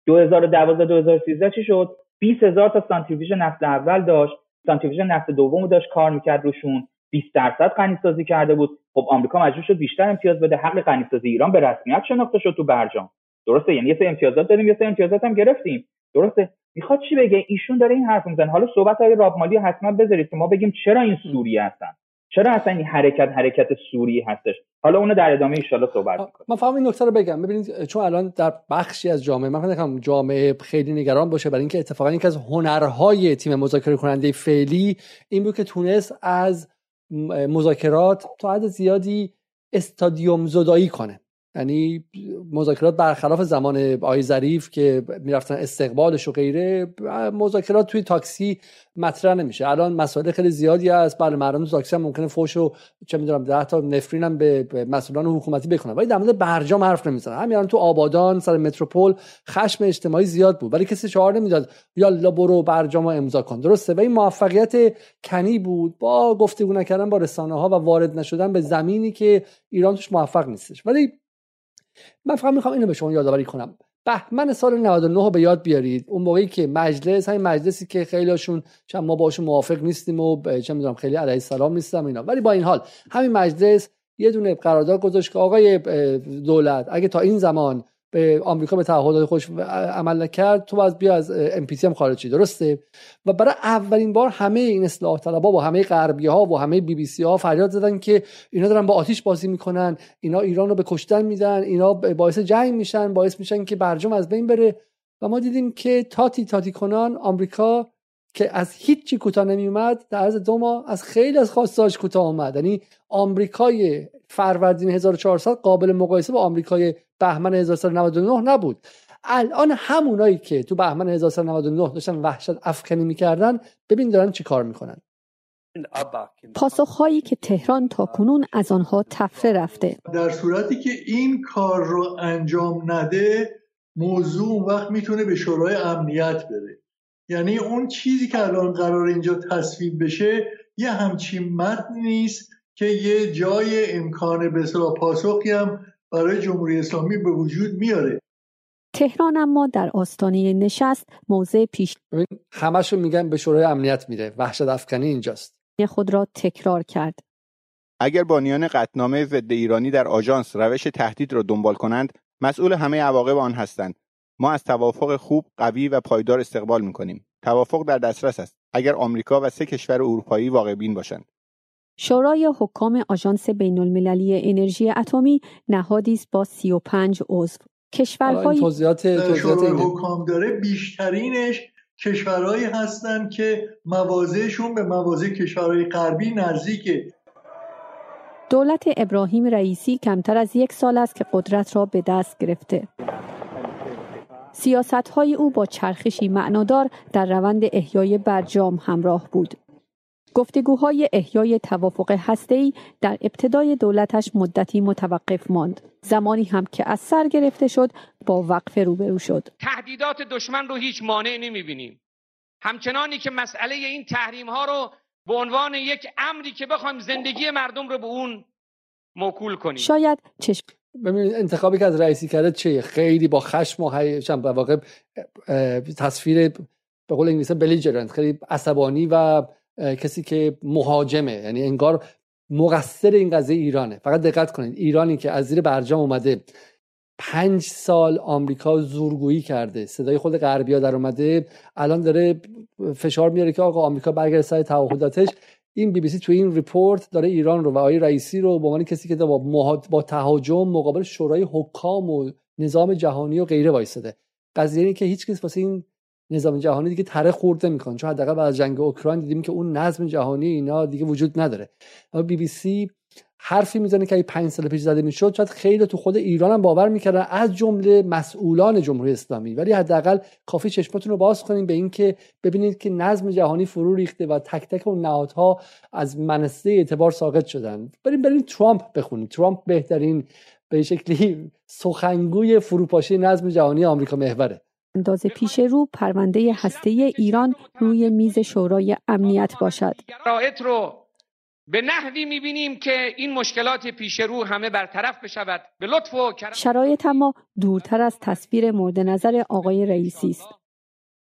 2012 2013 چی شد؟ 20 هزار تا سانتریفیژ نسل اول داشت. سانتریفیژ نسل دوم داشت کار می‌کرد روشون. 20 درصد غنی سازی کرده بود. خب آمریکا مجبور شد بیشتر امتیاز بده. حق غنی سازی ایران به رسمیت شناخته شد تو برجام. درسته یعنی یه سری امتیازات دادیم یه سری امتیازات هم گرفتیم. درسته. می‌خواد چی بگه؟ ایشون داره این حرف می‌زنه. حالا صحبت های رابمالی حتما بذارید که ما بگیم چرا این سوریه هستن. چرا اصلا این حرکت حرکت سوری هستش؟ حالا اونو در ادامه ان صحبت می‌کنیم. من فهم این نکته رو بگم. ببینید چون الان در بخشی از جامعه من فکر جامعه خیلی نگران باشه برای اینکه اتفاقا یکی از هنرهای تیم مذاکره کننده فعلی این بود که تونست از مذاکرات تا حد زیادی استادیوم زدایی کنه. یعنی مذاکرات برخلاف زمان آی ظریف که می‌رفتن استقبالش و غیره مذاکرات توی تاکسی مطرح نمیشه. الان مسائل خیلی زیادی هست. بله مردم تاکسی هم ممکنه فوش و چه می‌دونم 10 تا نفرین هم به مسئولان حکومتی بکنن ولی در مورد برجام حرف نمی‌زنن همین تو آبادان سر متروپول خشم اجتماعی زیاد بود. ولی کسی شعار نمی‌داد یا برو برجام امضا کن. درسته. و این موفقیت کنی بود. با گفتگو نکردن با رسانه ها و وارد نشدن به زمینی که ایران توش موفق نیستش. ولی من فقط می‌خوام اینو به شما یادآوری کنم. بهمن سال 99 به یاد بیارید. اون موقعی که مجلس همین مجلسی که خیلیشون چند ما باشون موافق نیستیم و چه می‌دونم خیلی علیه السلام نیستم اینا. ولی با این حال همین مجلس یه دونه قرارداد گذاشت که آقای دولت اگه تا این زمان به آمریکا به تعهدات خوش عمل نکرد تو باز بیا از ام پی هم خارج درسته؟ و برای اولین بار همه این اصلاح طلبها و همه غربی ها و همه بی بی سی ها فریاد زدن که اینا دارن با آتیش بازی می‌کنن اینا ایران رو به کشتن میدن اینا باعث جنگ میشن باعث میشن که برجام از بین بره. و ما دیدیم که تاتی تاتی کنان آمریکا که از هیچی کوتاه نمیومد در عرض دو ماه از خیلی از خواستاش کوتاه اومد. یعنی آمریکای فروردین 1400 قابل مقایسه با آمریکای بهمن 1399 نبود. الان همونایی که تو بهمن 1399 داشتن وحشت افکنی می‌کردن ببین دارن چی کار می‌کنن. پاسخهایی که تهران تا کنون از آنها تفره رفته. در صورتی که این کار رو انجام نده موضوع اون وقت می‌تونه به شورای امنیت بره. یعنی اون چیزی که الان قرار اینجا تصویب بشه یه همچین متن نیست که یه جای امکان به پاسخی هم برای جمهوری اسلامی به وجود میاره. تهران اما در آستانه نشست موضع پیش همشون میگن به شورای امنیت میره. وحشت افکنی اینجاست. خود را تکرار کرد. اگر بانیان قطنامه ضد ایرانی در آژانس روش تهدید را دنبال کنند مسئول همه عواقب آن هستند. ما از توافق خوب قوی و پایدار استقبال می‌کنیم. توافق در دسترس است. اگر آمریکا و سه کشور اروپایی واقع بین باشند. شورای حکام آژانس بین المللی انرژی اتمی نهادی است با 35 عضو. کشورهای توضیحات شورای حکام داره بیشترینش کشورهایی هستند که موازهشون به موازه کشورهای غربی نزدیکه. دولت ابراهیم رئیسی کمتر از یک سال است که قدرت را به دست گرفته. سیاست های او با چرخشی معنادار در روند احیای برجام همراه بود. گفتگوهای احیای توافق هسته‌ای در ابتدای دولتش مدتی متوقف ماند. زمانی هم که از سر گرفته شد با وقف روبرو شد. تهدیدات دشمن رو هیچ مانع نمی‌بینیم. همچنانی که مسئله این تحریم ها رو به عنوان یک امری که بخوایم زندگی مردم رو به اون موکول کنیم. شاید چشم ببینید انتخابی که از رئیسی کرده چه خیلی با خشم و هیجان واقع تصویر به قول انگلیسی بلیجرنت خیلی عصبانی و کسی که مهاجمه یعنی انگار مقصر این قضیه ایرانه. فقط دقت کنید ایرانی که از زیر برجام اومده پنج سال آمریکا زورگویی کرده صدای خود غربیا در اومده الان داره فشار میاره که آقا آمریکا برگرده سر تعهداتش. این بی بی سی تو این report داره ایران رو و آقای رئیسی رو به عنوان کسی که با با تهاجم مقابل شورای حکام و نظام جهانی و غیره وایساده قضیه اینه که هیچ کس واسه این نظام جهانی دیگه تره خورده می‌کنه. چون حداقل بعد از جنگ اوکراین دیدیم که اون نظم جهانی اینا دیگه وجود نداره. اما بی بی سی حرفی می‌زنه که پنج سال پیش زده می‌شد شاید خیلی تو خود ایران هم باور می‌کردن از جمله مسئولان جمهوری اسلامی. ولی حداقل کافی چشمتون رو باز کنیم به اینکه ببینید که نظم جهانی فرو ریخته و تک تک اون نهادها از منصه اعتبار ساقط شدن. بریم بریم ترامپ بخونیم. ترامپ بهترین به شکلی سخنگوی فروپاشی نظم جهانی آمریکا محوره. اندازه پیش رو پرونده هسته ایران روی میز شورای امنیت باشد. رو به نحوی می‌بینیم که این مشکلات پیش رو همه برطرف بشود. به لطف و کرم. شرایط اما دورتر از تصویر مورد نظر آقای رئیسی است.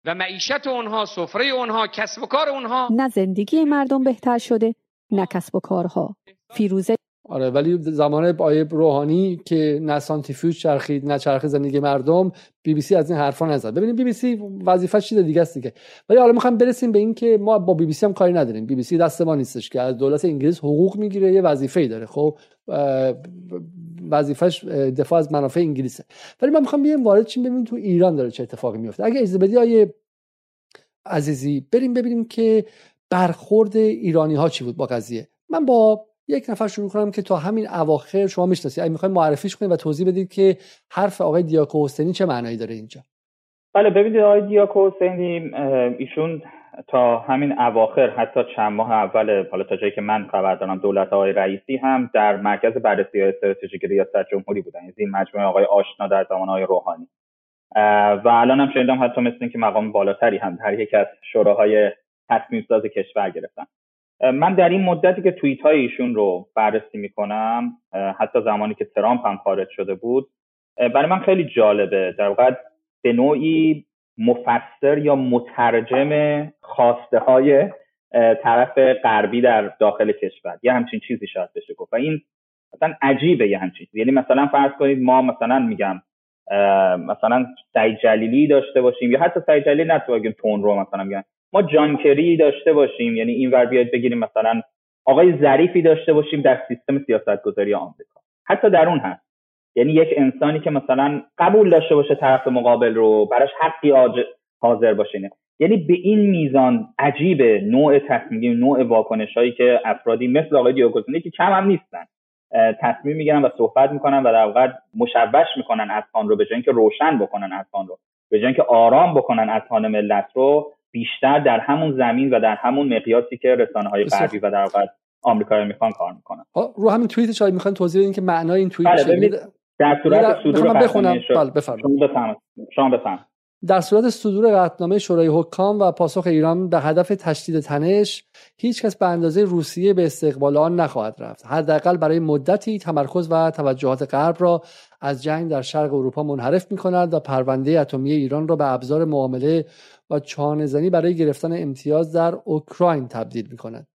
و معیشت اونها سفره اونها کسب و کار اونها نه زندگی مردم بهتر شده نه کسب و کارها. فیروزه آره ولی زمان آیه روحانی که نه سانتیفیوژ چرخید نه چرخ زندگی مردم بی بی سی از این حرفا نزد. ببینید بی بی سی وظیفه چیز دیگه است دیگه. ولی حالا می‌خوام برسیم به این که ما با بی بی سی هم کاری نداریم. بی بی سی دست ما نیستش که از دولت انگلیس حقوق می‌گیره یه وظیفه‌ای داره. خب وظیفش دفاع از منافع انگلیسه. ولی من می‌خوام بیام وارد تیم ببینیم تو ایران داره چه اتفاقی میفته اگه اجازه بدی آیه عزیزی بریم ببینیم که برخورد ایرانی ها چی بود با قضیه. من با یک نفر شروع کنم که تا همین اواخر شما می‌شناسید. اگه می‌خواید معرفیش کنید و توضیح بدید که حرف آقای دیاکو حسینی چه معنایی داره اینجا. بله ببینید آقای دیاکو حسینی ایشون تا همین اواخر حتی چند ماه اول حالا تا جایی که من خبر دارم دولت آقای رئیسی هم در مرکز بررسی استراتژیک ریاست جمهوری بودن. از این مجموعه آقای آشنا در زمان آقای روحانی. و الان هم شنیدم حتی مثل اینکه مقام بالاتری هم در یکی از شوراهای تصمیم ساز کشور گرفتن. من در این مدتی که توییت های ایشون رو بررسی می‌کنم حتی زمانی که ترامپ هم خارج شده بود برای من خیلی جالبه. در واقع به نوعی مفسر یا مترجم خواسته های طرف غربی در داخل کشور. یه همچین چیزی شاید بشه گفت. و این مثلا عجیبه یه همچین یعنی مثلا فرض کنید ما مثلا میگم مثلا سعید جلیلی داشته باشیم یا حتی سعید جلیلی نه تون رو مثلا میگن. ما جانکری داشته باشیم یعنی این ور بیاید بگیریم مثلا آقای ظریفی داشته باشیم در سیستم سیاست گذاری آمریکا. حتی در اون هست یعنی یک انسانی که مثلا قبول داشته باشه طرف مقابل رو براش حقی حاضر باشه. یعنی به این میزان عجیب نوع تصمیم نوع واکنش هایی که افرادی مثل آقای دیوگوزینی که کم هم نیستن تصمیم می‌گیرن و صحبت می‌کنن و در واقع مشوش می‌کنن اذهان رو به جای اینکه روشن بکنن اذهان رو به جای اینکه آرام بکنن اذهان ملت رو بیشتر در همون زمین و در همون مقیاسی که رسانه های غربی و در واقع آمریکا می‌خوان کار می‌کنن. رو همین توییت شاید می‌خوان توضیح بدین که معنای این توییت بله در صورت صدور بخونم. بله شما بفهم در صورت صدور قطعنامه شورای حکام و پاسخ ایران به هدف تشدید تنش هیچ کس به اندازه روسیه به استقبال آن نخواهد رفت. حداقل برای مدتی تمرکز و توجهات غرب را از جنگ در شرق اروپا منحرف می کند و پرونده اتمی ایران را به ابزار معامله و چانهزنی برای گرفتن امتیاز در اوکراین تبدیل می کند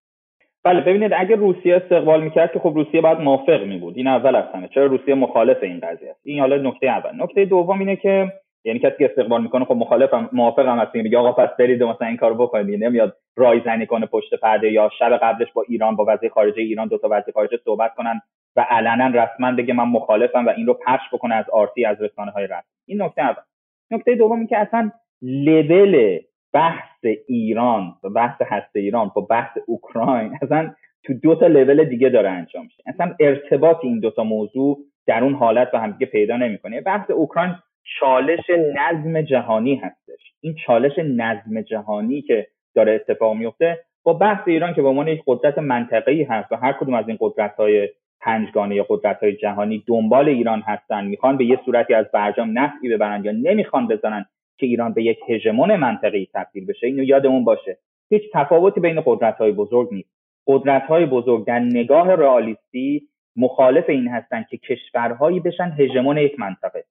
بله ببینید اگر روسیه استقبال می‌کرد که خب روسیه باید موافق می بود این اول همه. چرا روسیه مخالف این قضیه است؟ این حالا نکته اول. نکته دوم اینه که یعنی کسی که استقبال می‌کنه خب مخالفم موافقم هست میگه آقا پس برید مثلا این کارو بکنید. نمیاد رایزنی کنه پشت پرده یا شب قبلش با ایران با وزیر خارجه ایران دو تا وزیر خارجه صحبت کنن و علنا رسما بگه من مخالفم و این رو پخش بکنه از آرتی از رسانه های رسمی. این نکته اول. نکته دوم این که اصلا لول بحث ایران و بحث هسته ایران با بحث اوکراین اصلا تو دو تا لول دیگه داره انجام میشه. اصلا ارتباط این دو تا موضوع در اون حالت به هم دیگه پیدا نمی‌کنه. بحث اوکراین چالش نظم جهانی هستش. این چالش نظم جهانی که داره اتفاق میفته با بحث ایران که به عنوان یک قدرت منطقه‌ای هست و هر کدوم از این قدرت‌های پنجگانه یا قدرت‌های جهانی دنبال ایران هستن می‌خوان به یه صورتی از برجام نفعی ببرن یا نمی‌خوان بزنن که ایران به یک هژمون منطقه‌ای تبدیل بشه. اینو یادمون باشه. هیچ تفاوتی بین قدرت‌های بزرگ نیست. قدرت‌های بزرگ در نگاه رئالیستی مخالف این هستند که کشورهایی بشن هژمون یک منطقه.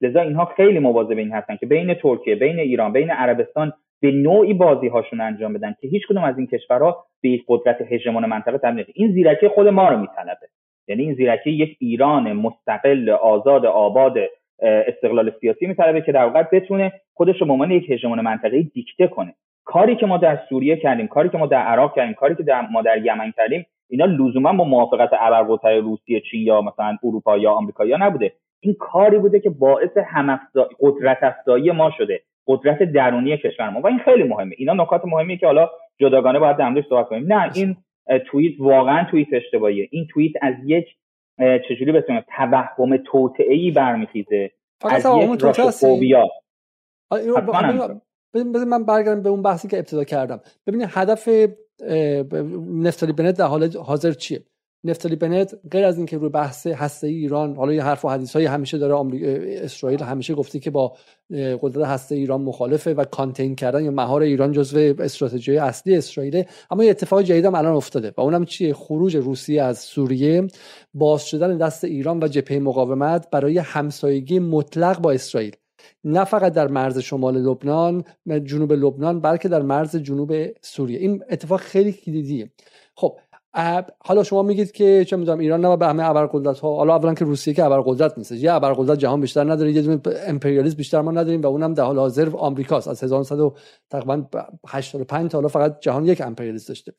لذا اینها خیلی مواظب این هستن که بین ترکیه بین ایران بین عربستان به نوعی بازی هاشون انجام بدن که هیچ کدوم از این کشورها به یک قدرت هژمون منطقه تبدیل این زیرکی خود ما رو میطلبه. یعنی این زیرکی یک ایران مستقل آزاد آباد استقلال سیاسی میطلبه که در واقع بتونه خودش رو به عنوان یک هژمون منطقه دیکته کنه. کاری که ما در سوریه کردیم کاری که ما در عراق کردیم کاری که در ما در یمن کردیم اینا لزوما با موافقت ابرقدرت روسیه چین یا مثلا اروپا یا آمریکا یا نبوده. این کاری بوده که باعث هم قدرت افزایی ما شده قدرت درونی کشور ما. و این خیلی مهمه. اینا نکات مهمیه که حالا جداگانه باید در صحبت کنیم. نه این توییت واقعا توییت اشتباهیه. این توییت از یک چجوری بسیم توهم توطئه ای برمیخیزه از یک راشوفوبیا بذار من برگردم به اون بحثی که ابتدا کردم. ببینید هدف نفتالی بنت در حال حاضر چیه؟ نفتالی بنت غیر از اینکه روی بحث هسته ایران حالا یه حرف و حدیث های همیشه داره اسرائیل همیشه گفته که با قدرت هسته ایران مخالفه و کانتین کردن یا مهار ایران جزو استراتژی اصلی اسرائیل. اما یه اتفاق جدید هم الان افتاده و اونم چیه؟ خروج روسیه از سوریه باز شدن دست ایران و جبهه مقاومت برای همسایگی مطلق با اسرائیل. نه فقط در مرز شمال لبنان جنوب لبنان بلکه در مرز جنوب سوریه. این اتفاق خیلی کلیدیه. خب حالا شما میگید که چه می‌دونم ایران نه به همه ابرقدرت ها حالا اولا که روسیه که ابرقدرت نیست یه ابرقدرت جهان بیشتر نداره یه دونه امپریالیسم بیشتر ما نداریم و اونم در حال حاضر آمریکاست. از 1900 تقریبا 85 تا حالا فقط جهان یک امپریالیست داشته.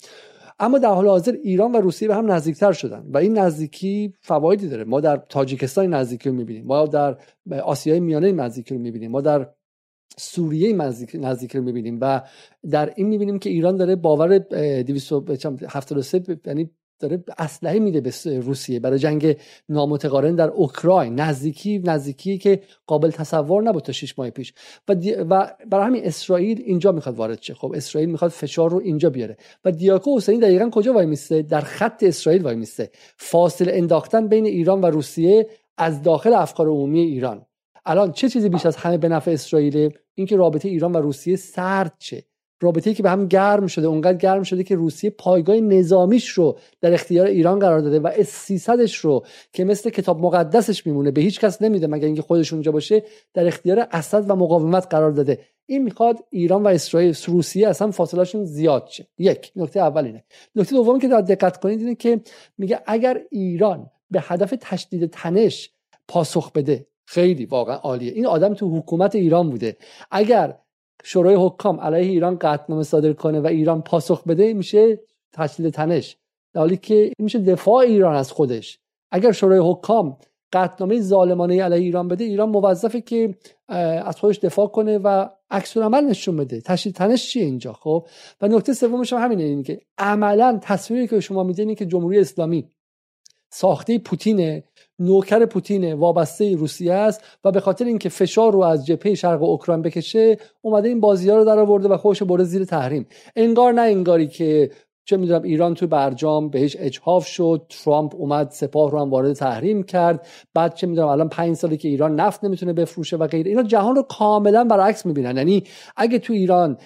اما در حال حاضر ایران و روسیه به هم نزدیکتر شدن و این نزدیکی فوایدی داره. ما در تاجیکستان نزدیکی رو می‌بینیم ما در آسیای میانه نزدیکی رو می‌بینیم ما در سوریه نزدیک, رو می‌بینیم و در این می‌بینیم که ایران داره باور 273 یعنی داره اسلحه میده به روسیه برای جنگ نامتقارن در اوکراین. نزدیکی نزدیکی که قابل تصور نبود تا 6 ماه پیش. و, و برای همین اسرائیل اینجا می‌خواد وارد شه. خب اسرائیل می‌خواد فشار رو اینجا بیاره. و دیاکو حسینی دقیقا کجا وای میسته در خط اسرائیل وای میسته فاصله انداختن بین ایران و روسیه از داخل افکار عمومی ایران. الان چه چیزی بیش از همه به نفع اسرائیل اینکه رابطه ایران و روسیه سرد چه رابطه که به هم گرم شده اونقدر گرم شده که روسیه پایگاه نظامیش رو در اختیار ایران قرار داده و اس 300 رو که مثل کتاب مقدسش میمونه به هیچ کس نمیده مگر اینکه خودش اونجا باشه در اختیار اسد و مقاومت قرار داده. این می‌خواد ایران و اسرائیل روسیه اصلا فاصلهشون زیاد شه. یک نکته اول اینه. نکته دوم که در دقت کنید اینه که میگه اگر ایران به هدف تشدید تنش پاسخ بده خیلی واقعا عالیه. این آدم تو حکومت ایران بوده. اگر شورای حکام علیه ایران قطعنامه صادر کنه و ایران پاسخ بده میشه تشدید تنش. در حالی که میشه دفاع ایران از خودش. اگر شورای حکام قطعنامه ظالمانه علیه ایران بده ایران موظفه که از خودش دفاع کنه و عکس عمل نشون بده. تشدید تنش چیه اینجا خب؟ و نکته سومش هم همینه این که عملا تصویری که شما میدین که جمهوری اسلامی ساخته پوتینه نوکر پوتینه وابسته روسیه است و به خاطر اینکه فشار رو از جبهه شرق اوکراین بکشه اومده این بازی ها رو در آورده و خوش برده زیر تحریم. انگار نه انگاری که چه می‌دونم ایران تو برجام بهش اجحاف شد ترامپ اومد سپاه رو هم وارد تحریم کرد بعد چه می‌دونم الان پنج ساله که ایران نفت نمی‌تونه بفروشه و غیره. اینا جهان رو کاملا برعکس می‌بینن. یعنی اگه تو ایران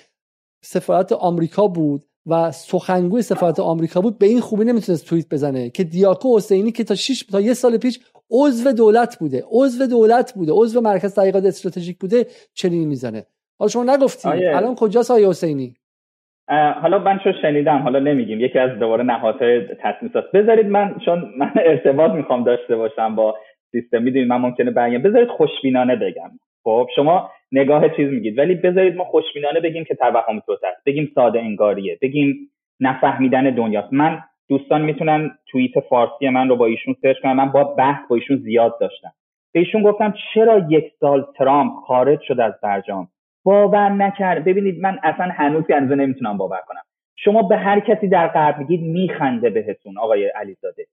سفارت آمریکا بود و سخنگوی سفارت آمریکا بود به این خوبی نمی‌تونست توییت بزنه که دیاکو حسینی که تا 6 تا یه سال پیش عضو دولت بوده عضو دولت بوده عضو مرکز تحقیقات استراتژیک بوده چنین می‌زنه. حالا شما نگفتی الان کجاست آیه حسینی؟ حالا من چون شنیدم حالا نمیگیم یکی از دوباره نهادهای تصمیمات بذارید من چون من ارتباط می‌خوام داشته باشم با سیستم می‌دونید من ممکنه بیان بذارید خوشبینانه بگم. خب شما نگاه چیز میگید. ولی بذارید ما خوشبینانه بگیم که توهم توت است. بگیم ساده انگاریه. بگیم نفهمیدن دنیاست. من دوستان می‌تونن توییت فارسی من رو با ایشون سرچ کنن. من با بحث با ایشون زیاد داشتم. به ایشون گفتم چرا یک سال ترامپ خارج شد از برجام؟ باور نکرد. ببینید من اصلا هنوز هنوز نمی‌تونم باور کنم. شما به هر کسی در غرب میگید میخنده بهتون آقای علیزاده.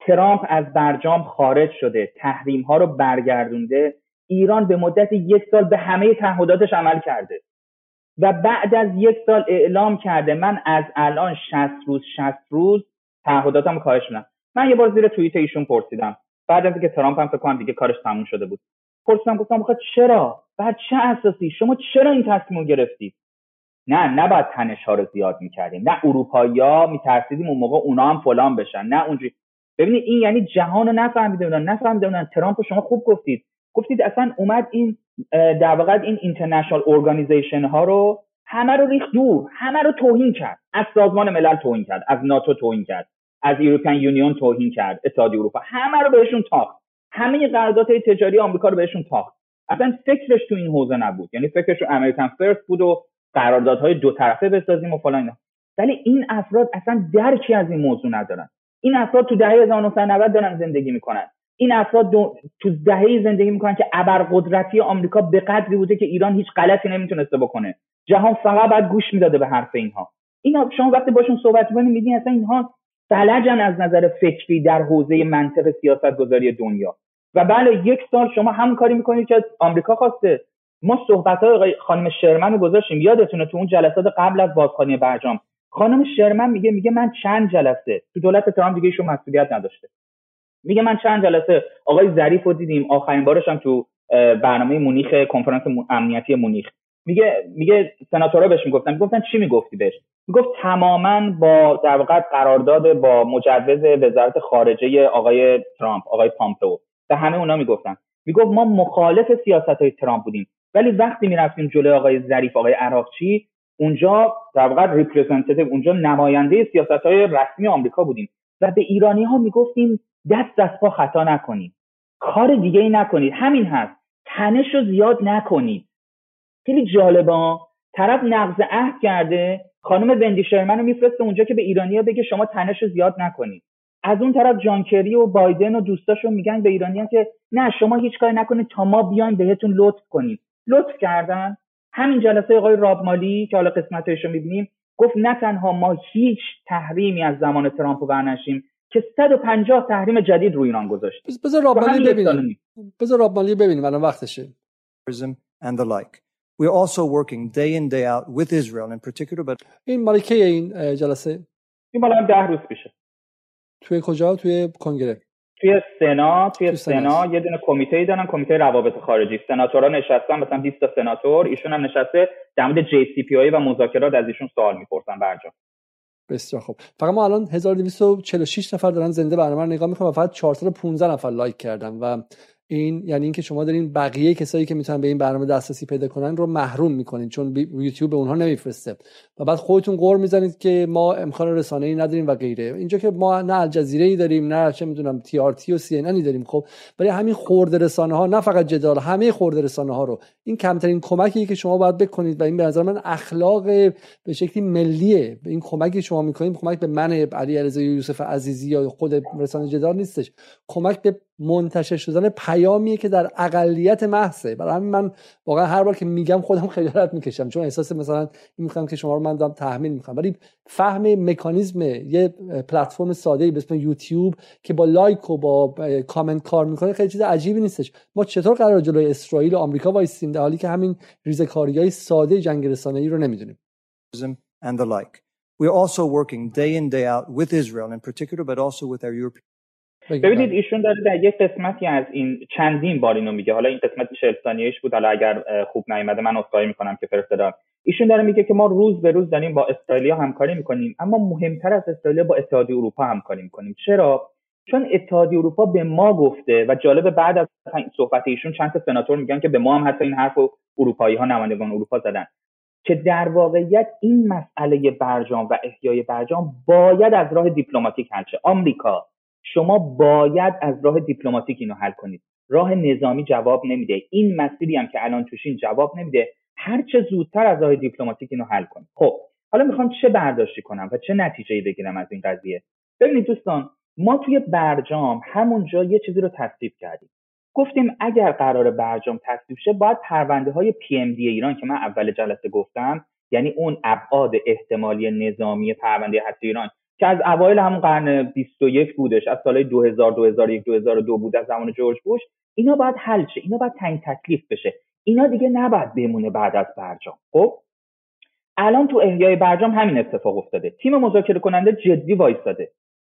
ترامپ از برجام خارج شده. تحریم ها رو برگردونده. ایران به مدت یک سال به همه تعهداتش عمل کرده و بعد از یک سال اعلام کرده من از الان 60 روز 60 روز تعهداتم کاهش میدم. من یه بار زیر توییت ایشون پرسیدم. بعد از اینکه ترامپ هم فکر کنم دیگه کارش تموم شده بود. پرسیدم گفتم بخاطر چرا؟ بعد چه اساسی؟ شما چرا این تصمیم گرفتید نه نباید تنش ها رو زیاد می‌کردیم. نه اروپایی ها میترسیدیم اون موقع اونا هم فلان بشن. نه اونجوری. ببینید این یعنی جهان رو نفهمیده بودن ترامپ شما خوب گفتید. گفتید اصلا اومد این در واقع این اینترنشنال ارگانیزیشن ها رو همه رو ریخت دور همه رو توهین کرد. از سازمان ملل توهین کرد از ناتو توهین کرد از یورپین یونیون توهین کرد اتحادیه اروپا همه رو بهشون تاخت. همه قراردادهای تجاری آمریکا رو بهشون تاخت. اصلا فکرش تو این حوزه نبود. یعنی فکرش رو امریکن فرست بود و قراردادهای دو طرفه بسازیم و فلان ولی این افراد اصلا درکی از این موضوع ندارن. این افراد تو دهه 1990 دارن زندگی می‌کنن. این افراد تو دهه زندگی می‌کنن که ابرقدرتی آمریکا به قدری بوده که ایران هیچ غلطی نمی‌تونسته بکنه. جهان فقط باید گوش می‌داده به حرف اینها. اینا شما وقتی باشون صحبت می‌کنید میگین اصلا اینها فلجن از نظر فکری در حوزه منطق سیاست گذاری دنیا. و بله یک سال شما هم کاری می‌کنید که آمریکا خواسته. ما صحبت های خانم شرمن رو گذاشتیم. یادتونه تو اون جلسات قبل از بازخوانی برجام. خانم شرمن میگه میگه من چند جلسه تو دولت ترامپ دیگه ایشون مسئولیت نداشته. میگه من چند جلسه آقای ظریف رو دیدیم آخرین بارش هم تو برنامه مونیخ کنفرانس امنیتی مونیخ. میگه میگه سناتورها بهش می‌گفتن می‌گفتن چی می‌گفتی بهش؟ می‌گفت تماما با در واقع قرارداد با مجوز وزارت خارجه آقای ترامپ آقای پامپئو. به همه اونا می‌گفتن. می‌گفت ما مخالف سیاست های ترامپ بودیم. ولی وقتی می‌رفتیم جلوی آقای ظریف آقای عراقچی اونجا در واقع representative اونجا نماینده سیاست های رسمی آمریکا بودیم. و به ایرانی ها می‌گفتیم دست از پا خطا نکنید. کار دیگه ای نکنید. همین هست. تنش رو زیاد نکنید. خیلی جالبه طرف نقض عهد کرده. خانم وندی شرمن رو میفرسته اونجا که به ایرانیا بگه شما تنش رو زیاد نکنید. از اون طرف جانکری و بایدن و دوستاشو میگن به ایرانیا که نه شما هیچ کاری نکنید تا ما بیایم بهتون لطف کنید لطف کردن. همین جلسه آقای رابمالی که حالا قسمتش رو می‌بینیم گفت نه تنها ما هیچ تحریمی از زمان ترامپ رو برنشیم که 150 تحریم جدید روی ایران گذاشت بذار رابمالی ببینیم. بذار رابمالی ببینیم. الان وقتشه. And the like. We're also working day in day out with Israel in particular but این مال کی این جلسه؟ این مال هم 10 روز پیشه. توی کجا؟ توی کنگره. توی سنا توی سنا. یه دونه کمیته ای دارن کمیته روابط خارجی. سناتورها نشستن مثلا 20 تا سناتور. ایشون هم نشسته در مورد جی سی پی و مذاکرات از ایشون سوال می‌پرسن برجا بسیار خوب. فقط ما الان 1246 نفر دارن زنده برنامه نگاه می‌کنن و فقط 415 نفر لایک کردن و این یعنی اینکه شما دارین بقیه کسایی که می‌تونن به این برنامه دسترسی پیدا کنن رو محروم می‌کنین چون یوتیوب به اونها نمیفرسته. و بعد خودتون قور می‌زنید که ما امکان رسانه ای نداریم و غیره. اینجا که ما نه الجزیره ای داریم نه چه می‌دونم تی آر تی و سی ان داریم. خب برای همین خورده رسانه ها نه فقط جدال همه خورده رسانه ها رو. این کمترین کمکی که شما باید بکنید و این به نظر من اخلاق به شکلی ملیه. این کمکی شما می‌کنید کمک به من علی علیزاده یوسف عزیزی یا خود رسانه جدال نیستش. کمک به منتشر شدن پیامیه که در اقلیت محضه. برای همین من واقعا هر بار که میگم خودم خجالت می‌کشم چون احساس مثلا می‌خوام که شما رو من دارم تحمیل می‌کنم. ولی فهم مکانیزم یه پلتفرم ساده به اسم یوتیوب که با لایک و با کامنت کار می‌کنه خیلی چیز عجیبی نیستش. ما چطور قرار جلوی اسرائیل و آمریکا وایسیم در حالی که همین ریزکاری های ساده جنگ رسانه‌ای رو نمی‌دونیم. And the like. We're also working day in day out with Israel in particular but also with our European ببینید ایشون داره در یک قسمتی از این چندین بار اینو میگه. حالا این قسمت 40 ثانیه‌ایش بود. حالا اگر خوب نیومده من عذرخواهی می‌کنم که فرستادم. ایشون داره میگه که ما روز به روز داریم با استرالیا همکاری می‌کنیم اما مهمتر از استرالیا با اتحادیه اروپا همکاری می‌کنیم. چرا؟ چون اتحادیه اروپا به ما گفته و جالب بعد از صحبت ایشون چند تا سناتور میگن که به ما هم حتی این حرف اروپایی ها نمایندگان اروپا زدن. که در واقعیت این مسئله برجام و احیای برجام باید از راه دیپلماتیک حل شه آمریکا شما باید از راه دیپلماتیک اینو حل کنید. راه نظامی جواب نمیده. این مسیری هم که الان توشین جواب نمیده. هر چه زودتر از راه دیپلماتیک اینو حل کنید. خب حالا می‌خوام چه برداشتی کنم و چه نتیجه بگیرم از این قضیه؟ ببینید دوستان ما توی برجام همونجا یه چیزی رو تصدیق کردیم. گفتیم اگر قرار برجام تصویب شه باید پرونده های پی ام دی ایران که من اول جلسه گفتم یعنی اون ابعاد احتمالی نظامی پرونده هستی ایران که از اوایل همون قرن 21 بودش از سالهای 2000 2001 2002 بود از زمان جورج بوش اینا باید حل شه اینا باید تعیین تکلیف بشه. اینا دیگه نباید بمونه بعد از برجام. خب؟ الان تو احیای برجام همین اتفاق افتاده. تیم مذاکره کننده جدی وایستاده.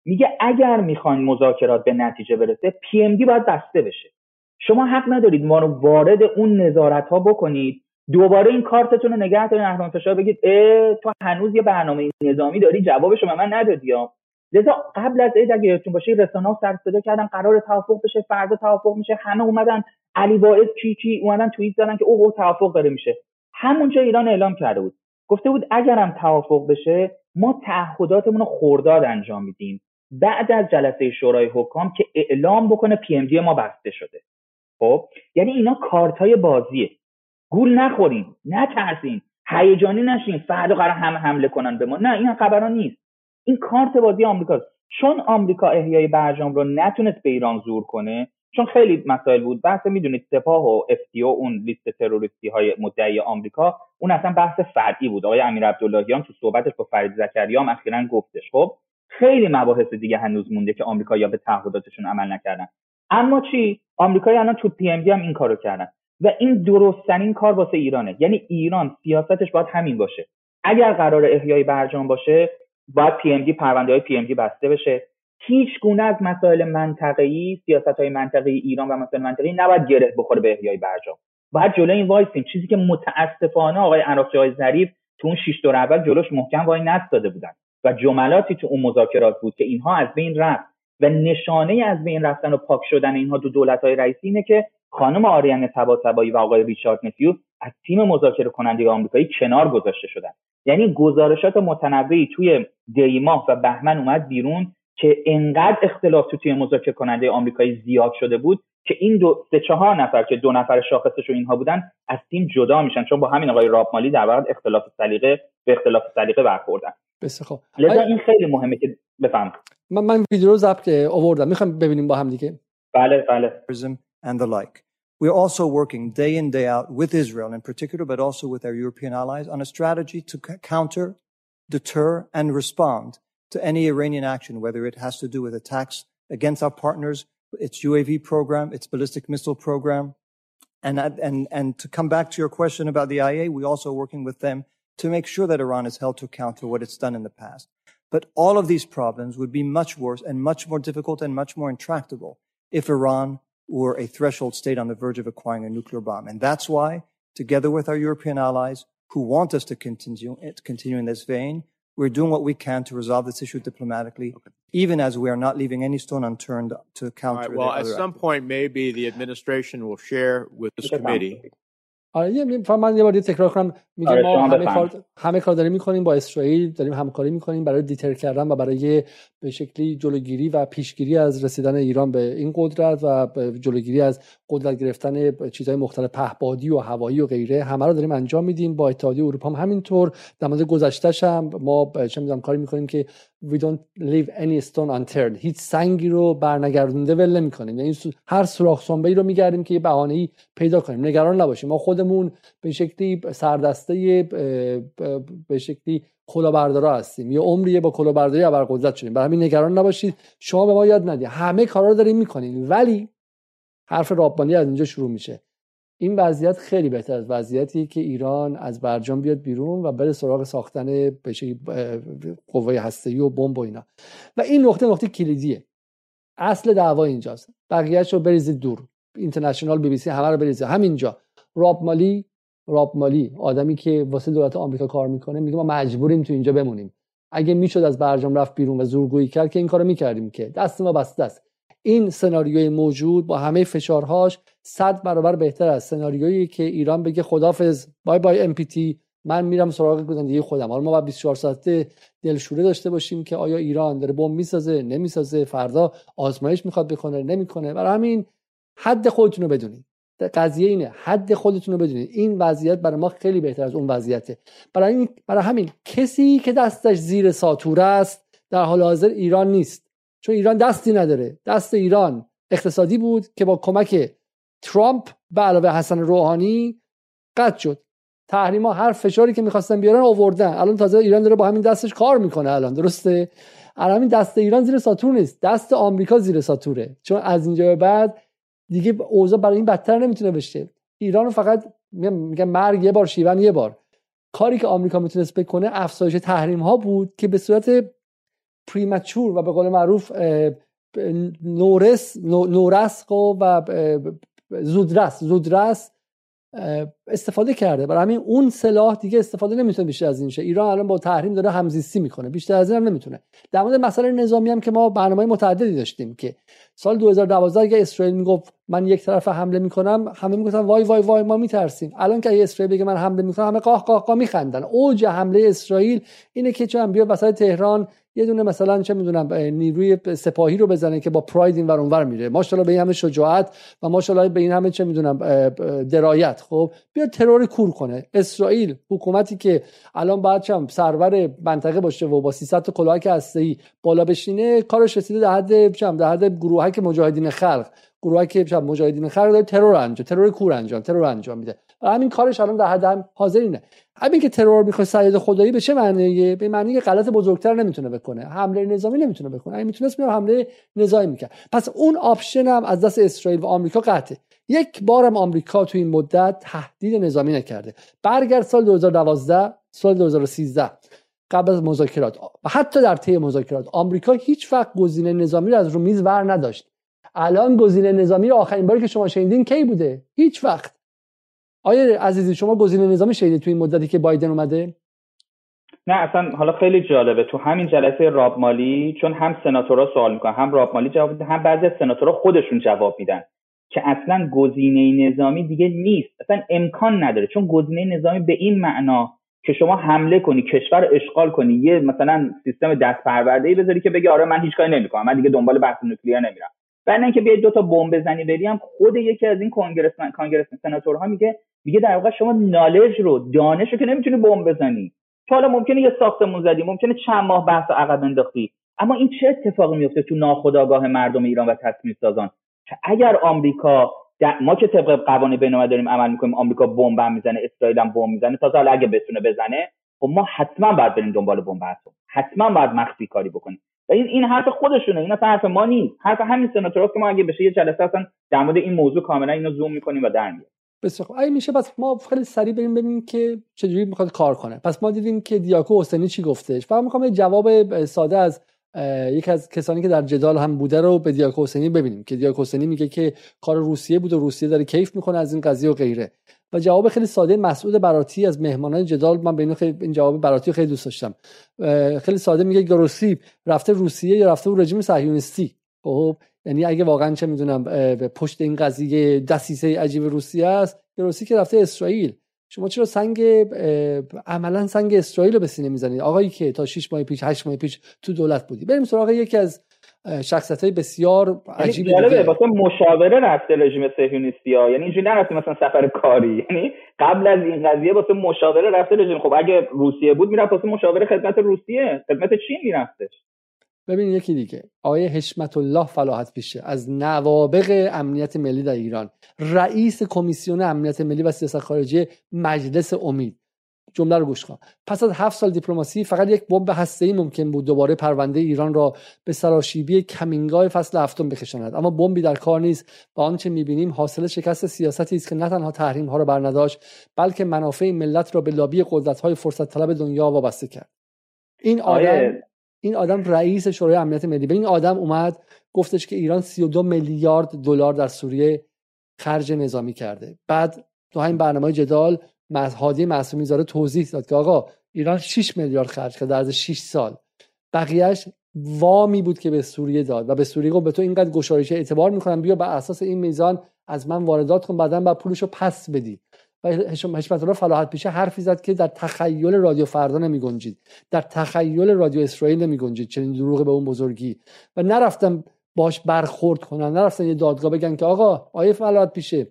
میگه اگر می‌خواین مذاکرات به نتیجه برسه پی ام دی باید بسته بشه. شما حق ندارید ما رو وارد اون نظارت ها بکنید دوباره این کارتتون رو نگه دارین فشار بگید اه تو هنوز یه برنامه نظامی داری؟ جوابش به من ندادی لذا قبل از عید اگه یادتون باشه رسانه ها سر صدا کردن قرار توافق بشه فردا توافق میشه. همه اومدن علی واعظ کی کی اومدن توییت زدن که اوه توافق داره میشه. همونجا ایران اعلام کرده بود. گفته بود اگرم توافق بشه ما تعهداتمون رو خورداد انجام میدیم. بعد از جلسه شورای حکام که اعلام بکنه پی ام ما بسته شده. خب؟ یعنی اینا کارت های بازیه. گول نخوریم نترسیم هیجانی نشیم فردا قرار همه حمله کنن به ما. نه این خبران نیست. این کارت بازی آمریکاست. چون آمریکا احیای برجام رو نتونست به ایران زور کنه چون خیلی مسائل بود بحث می‌دونید سپاه و FTO اون لیست تروریستی های مدعی آمریکا اون اصلا بحث فرعی بود. آقای امیر عبداللهیان تو صحبتش با فرید زکریا هم اخیرا گفتش. خب خیلی مباحث دیگه هنوز مونده که آمریکا یا به تعهداتشون عمل نکردن. اما چی؟ آمریکایی الان تو PM هم این کارو کردن. و این درستترین کار واسه ایرانه. یعنی ایران سیاستش باید همین باشه. اگر قرار احیای برجام باشه باید پی ام دی پرونده های پی ام دی بسته بشه. هیچ گونه از مسائل منطقه‌ای سیاست های منطقه‌ای ایران و مسائل منطقه‌ای نباید گره بخوره به احیای برجام. باید جلوی این وایسیم چیزی که متاسفانه آقای عراقچی های ظریف تو اون شش دور اول جلوش محکم وای نستاده بودن و جملاتی تو اون مذاکرات بود که اینها از بین رفت. و نشانه از بین رفتن و پاک شدن اینها تو دولت های رئیسی اینه که خانم آریان طباطبایی و آقای ریچارد نفیو از تیم مذاکره کننده آمریکایی کنار گذاشته شدن. یعنی گزارشات متنوعی توی دیماه و بهمن اومد بیرون که انقدر اختلاف تو تیم مذاکره کننده آمریکایی زیاد شده بود که این دو سه چهار نفر که دو نفر شاخصش و اینها بودن از تیم جدا میشن چون با همین آقای راب مالی در واقع اختلاف سلیقه به اختلاف سلیقه برخوردن. بسیار لذا این خیلی مهمه که بفهم. من من ویدیو رو ضبط آوردم. می‌خوام ببینیم با هم دیگه. بله بله. And the like. We're also working day in, day out with Israel in particular, but also with our European allies on a strategy to counter deter, and respond to any Iranian action, whether it has to do with attacks against our partners, its UAV program, its ballistic missile program. And, and, and to come back to your question about the IA, we're also working with them to make sure that Iran is held to account for what it's done in the past. But all of these problems would be much worse and much more difficult and much more intractable if Iran were a threshold state on the verge of acquiring a nuclear bomb. And that's why, together with our European allies who want us to continue, eh, to continue in this vein, we're doing what we can to resolve this issue diplomatically, okay. even as we are not leaving any stone unturned to counter. Right, well, at some point, maybe the administration will share with this committee آره یه من یه بار تکرار کنم میگه آره ما همه کار همه کار داریم می‌کنیم با اسرائیل داریم همکاری می‌کنیم برای دیتر کردن و برای به شکلی جلوگیری و پیشگیری از رسیدن ایران به این قدرت و جلوگیری از قدرت گرفتن چیزهای مختلف پهبادی و هوایی و غیره همه رو داریم انجام میدیم. با اتحادیه اروپا هم همینطور. در مورد گذشتهش هم ما چه می‌دونم کاری می‌کنیم که we don't leave any stone unturned. هیچ سنگی رو برنگردونده ول نمی‌کنیم. یعنی هر سوراخ سنبه رو میگردیم که یه بهانه‌ای پیدا کنیم. نگران نباشیم. ما خودمون به شکلی سردسته به شکلی کلاهبردارا هستیم. یه عمریه با کلاهبرداری ابرقدرت شدیم. برای همین نگران نباشید. شما به ما یاد ندید. همه کارا رو داریم می‌کنین. ولی حرف رابانی از اینجا شروع میشه. این وضعیت خیلی بهتر از وضعیتی که ایران از برجام بیاد بیرون و بره سراغ ساختن بشه قوه هسته‌ای و بمب و اینا. و این نقطه نقطه کلیدیه. اصل دعوا اینجاست. بقیه‌اش رو بریزید دور. اینترنشنال بی بی سی همه رو بریزید. همینجا. راب مالی راب مالی. آدمی که واسه دولت آمریکا کار می‌کنه میگه ما مجبوریم تو اینجا بمونیم. اگه می‌شد از برجام رفت بیرون و زورگویی کرد که این کارو می‌کردیم که. دست ما بسته است. این سناریوی موجود با همه فشارهاش صد برابر بهتر از سناریویی که ایران بگه خدافظ بای بای ام من میرم سراغ زندگی خودم. حالا ما باید 24 ساعته دلشوره داشته باشیم که آیا ایران داره بمب می‌سازه نمی‌سازه فردا آزمایش می‌خواد بکنه نمی‌کنه. برای همین حد خودتون رو بدونید. قضیه اینه حد خودتون رو بدونید. این وضعیت برای ما خیلی بهتر از اون وضعیته. برای, این برای همین کسی که دستش زیر ساتوره است در حال حاضر ایران نیست. چون ایران دستی نداره. دست ایران اقتصادی بود که با کمک ترامپ به علاوه حسن روحانی قطع شد. تحریما هر فشاری که می‌خواستن بیارن آوردن. الان تازه ایران داره با همین دستش کار می‌کنه الان درسته؟ الان همین دست ایران زیر ساتور نیست. دست آمریکا زیر ساتوره. چون از اینجا به بعد دیگه اوضاع برای این بدتر نمی‌تونه بشه. ایران فقط میگن مرگ یه بار شیون یه بار. کاری که آمریکا می‌تونست بکنه افزایش تحریم ها بود که به صورت پریمچور و به قول معروف نورس نورس و زودرس. زودرس استفاده کرده. برای همین اون سلاح دیگه استفاده نمی‌تونه بیشتر از این شه. ایران الان با تحریم داره همزیستی می‌کنه. بیشتر از این هم نمی‌تونه. در مورد مسئله نظامی هم که ما برنامه متعددی داشتیم که سال 2012 اگه اسرائیل می‌گفت من یک طرف حمله می‌کنم همه می‌گفتن وای وای وای ما میترسیم. الان که اسرائیل بگه من حمله می‌کنم همه قاه قاه قاه میخندن. اوج حمله اسرائیل اینه که چون بیا وسط تهران یه دونه مثلا چه می‌دونم نیروی سپاهی رو بزنه که با پراید این ور اونور میره. ماشاءالله به این همه شجاعت و ماشاءالله به این همه چه می‌دونم درایت. خب بیا ترور کور کنه. اسرائیل حکومتی که الان باید چم سرور منطقه باشه و با 300 تا کلاهک هسته‌ای بالا بشینه کارش رسیده در حد چم در حد گروهک مجاهدین خلق گروهک مجاهدین خلق داره ترور انجام ترور کور انجام ترور انجام میده. همین کارش الان در حد هم حاضرینه همین که ترور می‌خواد صیاد خدایی به چه معنیه؟ به معنی که غلط بزرگتر نمی‌تونه بکنه. حمله نظامی نمی‌تونه بکنه. اگه می‌تونست میومد حمله نظامی می‌کرد. پس اون option هم از دست اسرائیل و آمریکا قطعه. یک بارم آمریکا تو این مدت تهدید نظامی نکرده. برگرد سال 2012 سال 2013 قبل از مذاکرات. و حتی در طی مذاکرات. آمریکا هیچ وقت گزینه نظامی رو از رو میز ور نداشت. الان گزینه نظامی آخرین باری که شما شنیدین کی بوده؟ هیچ وقت. آیا عزیزی شما گزینه نظامی شنیدید تو این مدتی که بایدن اومده؟ نه اصلا حالا خیلی جالبه. تو همین جلسه راب مالی چون هم سناتورها سوال می‌کنن هم راب مالی جواب میدن هم بعضی از سناتورها خودشون جواب میدن که اصلا گزینه نظامی دیگه نیست. اصلا امکان نداره چون گزینه نظامی به این معنا که شما حمله کنی کشور اشغال کنی یه مثلا سیستم دست پرورده ای بذاری که بگی آره من هیچ کاری نمی‌کنم من دیگه دنبال بحث نوکلیر نمیرم. بعد اینکه بیاید دو تا بمب بزنی بری هم خود یکی از این کنگرسمن کانگرس سناتورها میگه میگه در واقع شما نالج رو دانش رو که نمی‌تونی بمب بزنی. تو حالا ممکنه یه ساختمون زدی ممکنه چند ماه بحث عقب انداختی. اما این چه اتفاقی میفته تو ناخودآگاه مردم ایران و تصمیم سازان که اگر آمریکا ما که طبق قوانین بین‌المللی داریم عمل می‌کنیم آمریکا بمب می‌زنه اسرائیل هم بمب می‌زنه تا حالا اگه بتونه بزنه خب ما حتما باید بریم دنبال بمب اتم حتما باید مخفی کاری بکنیم. و این این حرف خودشونه. این اصلا حرف ما نیست. حرف همین سناتوراست که ما اگه بشه یه جلسه اصلا در مورد این موضوع کاملا اینو زوم می‌کنیم و در میاریم بسیار خوب. میشه پس ما خیلی سریع بریم ببینیم که چجوری می‌خواد کار کنه. پس ما دیدیم که دیاکو حسینی چی گفتش؟ فقط می‌خوام یه جواب ساده از یکی از کسانی که در جدال هم بوده رو به دیاکو حسینی ببینیم که دیاکو حسینی میگه که کار روسیه بود و روسیه داره کیف می‌کنه از این قضیه و غیره. و جواب خیلی ساده مسعود براتی از مهمانان جدال من به خیلی این جواب براتی خیلی دوست داشتم. خیلی ساده میگه گروسی رفته روسیه یا رفته رژیم صهیونیستی. خب یعنی اگه واقعا چه می‌دونم پشت این قضیه دسیسه عجیب روسیه است گروسی که رفته اسرائیل. شما چرا سنگ عملا سنگ اسرائیل رو به سینه می‌زنید؟ آقایی که تا 6 ماه پیش 8 ماه پیش تو دولت بودی. بریم سراغ یکی از شخصیت های بسیار یعنی عجیب دیگه واسه مشاوره رفته رژیم صهیونیستی ها یعنی اینجوری نرفته مثلا سفر کاری. یعنی قبل از این قضیه واسه مشاوره رفته رژیم. خب اگه روسیه بود می‌رفت واسه مشاوره خدمت روسیه. خدمت چین میرفتش. ببین یکی دیگه آیه حشمت الله فلاحت پیشه. از نوابق امنیت ملی در ایران رئیس کمیسیون امنیت ملی و سیاست خارجی مجلس امید. جمله رو گوش کن. پس از هفت سال دیپلماسی فقط یک بمب هسته‌ای ممکن بود دوباره پرونده ایران را به سراشیبی کمینگای فصل هفتم بکشاند. اما بمبی در کار نیست و آنچه می‌بینیم حاصل شکست سیاستی است که نه تنها تحریم ها را برنداشت بلکه منافع ملت را به لابی قدرت های فرصت طلب دنیا وابسته کرد. این آدم این آدم رئیس شورای امنیت ملی. به این آدم اومد گفتش که ایران 32 میلیارد دلار در سوریه خرج نظامی کرده. بعد تو همین برنامه جدال هادی معصومی زاره توضیح داد که آقا ایران 6 میلیارد خرج کرد در عرض 6 سال. بقیهش وامی بود که به سوریه داد و به سوریه گفت به تو اینقدر گشایش اعتبار می‌کنم بیا بر اساس این میزان از من واردات کن بعدا بعد پولشو پس بدی. و حشمت الله فلاحت پیشه حرفی زد که در تخیل رادیو فردا نمی گنجید در تخیل رادیو اسرائیل نمی گنجید چنین دروغ به اون بزرگی. و نرفتم باش برخورد کنن. نرفتن یه دادگاه بگن که آقا آیه فلاحت پیشه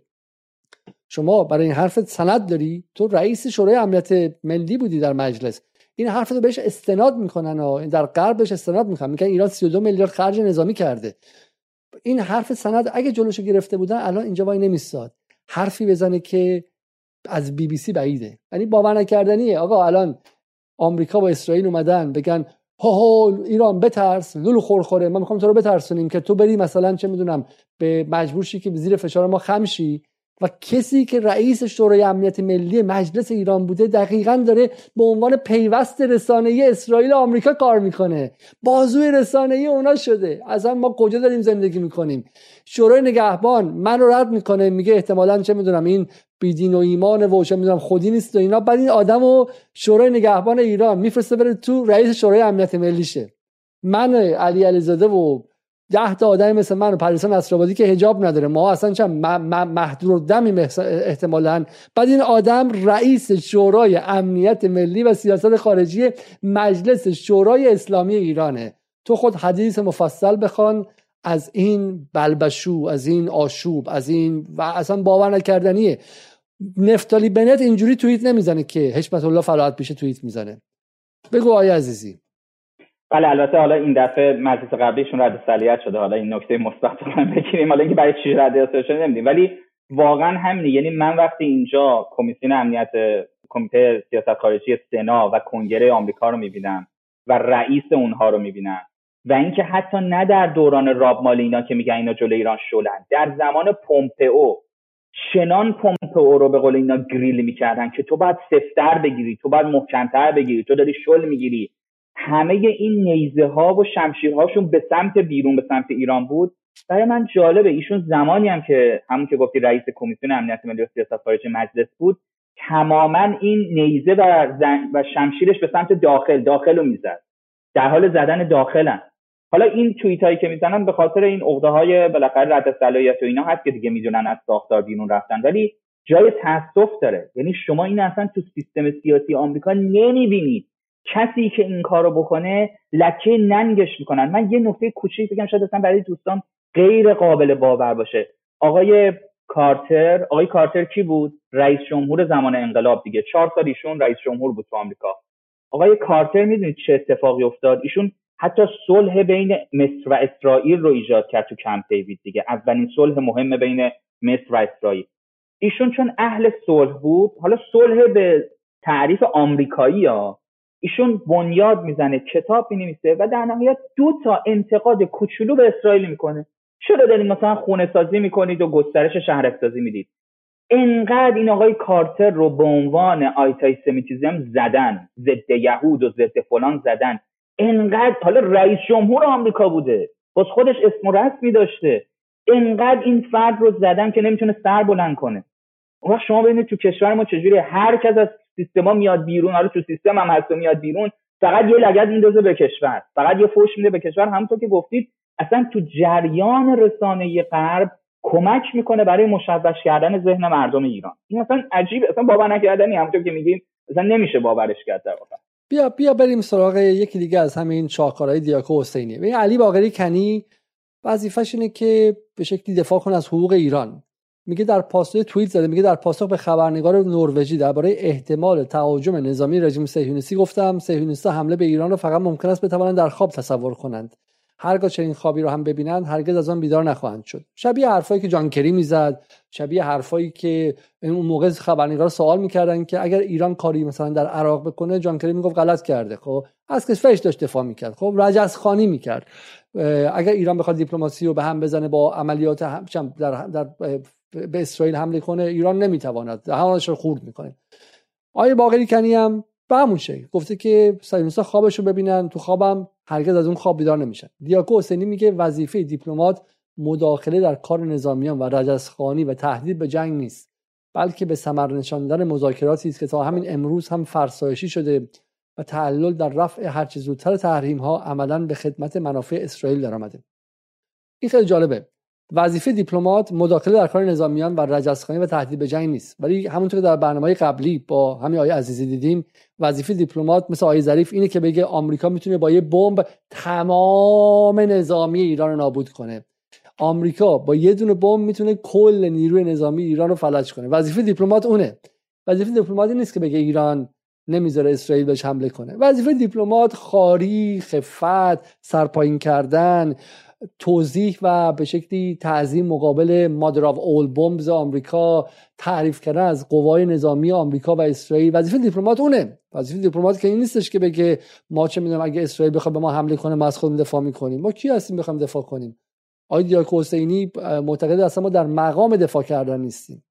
شما برای این حرفت سند داری؟ تو رئیس شورای امنیت ملی بودی در مجلس. این حرف رو بهش استناد می‌کنن و در غرب بهش استناد می‌کنن. میگن ایران 32 میلیارد خرج نظامی کرده. این حرف سند اگه جلوشو گرفته بودن الان اینجا وای نمیستاد حرفی بزنه که از بی بی سی بعیده. یعنی باور نکردنیه. آقا الان آمریکا و اسرائیل اومدن بگن ها ایران بترس لولو خورخوره ما می‌خوام تو رو بترسونیم که تو بری مثلا چه می‌دونم به مجبور شی که زیر فشار ما خمشی و کسی که رئیس شورای امنیت ملی مجلس ایران بوده دقیقا داره به عنوان پیوست رسانه اسرائیل و آمریکا کار می‌کنه. بازوی رسانه اونا شده. هم ما کجا داریم زندگی می‌کنیم؟ شورای نگهبان من رو رد می‌کنه. میگه احتمالا چه می‌دونم این بیدین و ایمان و چه می‌دونم خودی نیست و اینا. بعد این آدم و شورای نگهبان ایران میفرسته بره تو رئیس شورای امنیت ملی شه من علی علیزاده و ده تا آدم مثل من و پریسان اسرابادی که هجاب نداره. ما اصلا چند محدور دمی احتمالا. بعد این آدم رئیس شورای امنیت ملی و سیاست خارجی مجلس شورای اسلامی ایرانه. تو خود حدیث مفصل بخوان از این بلبشو از این آشوب از این و اصلا باور نکردنیه. نفتالی بنت اینجوری توییت نمی‌زنه که حشمت الله فلاحت پیشه توییت می‌زنه. بگو آیا عزیزی. بله البته حالا این دفعه مجلس قبلیشون رد صلاحیت شده. حالا این نکته مثبت رو بگیریم. حالا اینکه برای چی رد شده نمیدیم. ولی واقعا همینه. یعنی من وقتی اینجا کمیسیون امنیت کمیته سیاست خارجی سنا و کنگره آمریکا رو می‌بینم و رئیس اونها رو می‌بینم و اینکه حتی نه در دوران راب مالینا که میگن اینا جلوی ایران شلن در زمان پومپئو شنان پومپئو رو به قول اینا گریل می‌کردن که تو باید سفتر بگیری تو باید محکمتر بگیری تو داری شل می‌گیری. همه این نیزه ها و شمشیرهاشون به سمت بیرون به سمت ایران بود. برای من جالبه ایشون زمانی هم که همون که گفتی رئیس کمیسیون امنیت ملی و سیاست خارجی مجلس بود تماما این نیزه و, و شمشیرش به سمت داخل داخل رو می‌زد. در حال زدن داخلن. حالا این توییت هایی که می‌زنن به خاطر این عقده های بالاخره رد صلاحیت و اینا هست که دیگه می‌دونن از ساختار بیرون رفتن. ولی جای تاسف داره. یعنی شما این اصلا تو سیستم سیاسی آمریکا نمی‌بینید. کسی که این کارو بکنه لکه ننگش می‌کنن. من یه نکته کوچیک بگم شاید اصلا برای دوستان غیر قابل باور باشه. آقای کارتر آقای کارتر کی بود؟ رئیس جمهور زمان انقلاب دیگه. چهار سال ایشون رئیس جمهور بود تو آمریکا. آقای کارتر می‌دونید چه اتفاقی افتاد؟ ایشون حتی صلح بین مصر و اسرائیل رو ایجاد کرد تو کمپ دیوید دیگه. اولین صلح مهم بین مصر و اسرائیل. ایشون چون اهل صلح بود حالا صلح به تعریف آمریکایی ها ایشون بنیاد می‌زنه کتاب می‌نویسه و در نهایت دو تا انتقاد کوچولو به اسرائیل می‌کنه. چرا دارید مثلا خونه سازی می‌کنید و گسترش شهرسازی می‌دید؟ انقدر این آقای کارتر رو به عنوان آیتای سمیتیزم زدن ضد یهود و ضد فلان زدن. انقدر حالا رئیس جمهور آمریکا بوده باز خودش اسم و رسمی داشته. انقدر این فرد رو زدن که نمی‌تونه سر بلند کنه. اون وقت شما ببینید تو کشور ما چجوری هر کس از سیستما میاد بیرون حالا تو سیستم هم هست میاد بیرون فقط یه لگد میندازه به کشور فقط یه فوش میده به کشور. همونطور که گفتید اصلا تو جریان رسانه غرب کمک می‌کنه برای مشوش کردن ذهن مردم ایران. این اصلا عجیب اصلا باور نکردنی. همونطور که میگیم اصلا نمیشه باورش کرد در واقع. بیا بیا بریم سراغ یکی دیگه از همین شاهکارهای دیاکو حسینی. علی باقری کنی وظیفش اینه که به شکلی دفاع کنه از حقوق ایران. میگه در پاسخ توییت زده میگه در پاسخ به خبرنگار نروژی درباره احتمال تهاجم نظامی رژیم صهیونیستی گفتم صهیونیست‌ها حمله به ایران رو فقط ممکن است بتوانند در خواب تصور کنند. هرگاه چنین خوابی رو هم ببینند هرگز از آن بیدار نخواهند شد. شبیه حرفایی که جان کری می‌زد شبیه حرفایی که اون موقع خبرنگار سوال می‌کردن که اگر ایران کاری مثلا در عراق بکنه جان کری می‌گفت غلط کرده. خب از کشورش داشت دفاع می‌کرد. خب رجز خانی می‌کرد اگر ایران بخواد دیپلماسی رو به هم بزنه با عملیات در, در به اسرائیل حمله کنه ایران نمی‌تواند. دهانش رو خورد می‌کنه. آیه باقری کنی هم به همون شکل گفته که صهیونیست‌ها خوابش رو ببینن تو خوابم هرگز از اون خواب بیدار نمیشن. دیاکو حسینی میگه وظیفه دیپلمات مداخله در کار نظامیان و رجزخانی و تهدید به جنگ نیست بلکه به ثمر نشاندن مذاکراتی است که تا همین امروز هم فرسایشی شده و تعلل در رفع هرچه زودتر تحریم ها عملا به خدمت منافع اسرائیل درآمده. این خیلی جالبه. وظیفه دیپلمات مداخله در کار نظامیان و رجزخانی و تهدید به جنگ نیست. ولی همونطور که در برنامه قبلی با همین آیه عزیزی دیدیم وظیفه دیپلمات مثل آیه ظریف اینه که بگه آمریکا می‌تونه با یه بمب تمام نظامی ایران رو نابود کنه. آمریکا با یه دونه بمب می‌تونه کل نیروی نظامی ایران رو فلج کنه. وظیفه دیپلمات اونه. وظیفه دیپلمات نیست که بگه ایران نمی‌ذاره اسرائیل بهش حمله کنه. وظیفه دیپلمات خواری خفت سرپایین کردن توضیح و به شکلی تعظیم مقابل mother of all bombs آمریکا تعریف کردن از قوای نظامی آمریکا و اسرائیل. وظیفه دیپلمات اونه. وظیفه دیپلمات که این نیستش که بگه ما چه می‌دونم اگه اسرائیل بخواد به ما حمله کنه ما از خودمون دفاع می‌کنیم. ما کی هستیم بخوایم دفاع کنیم؟ آقای دیاکو حسینی معتقد اصلا ما در مقام دفاع کردن نیستیم.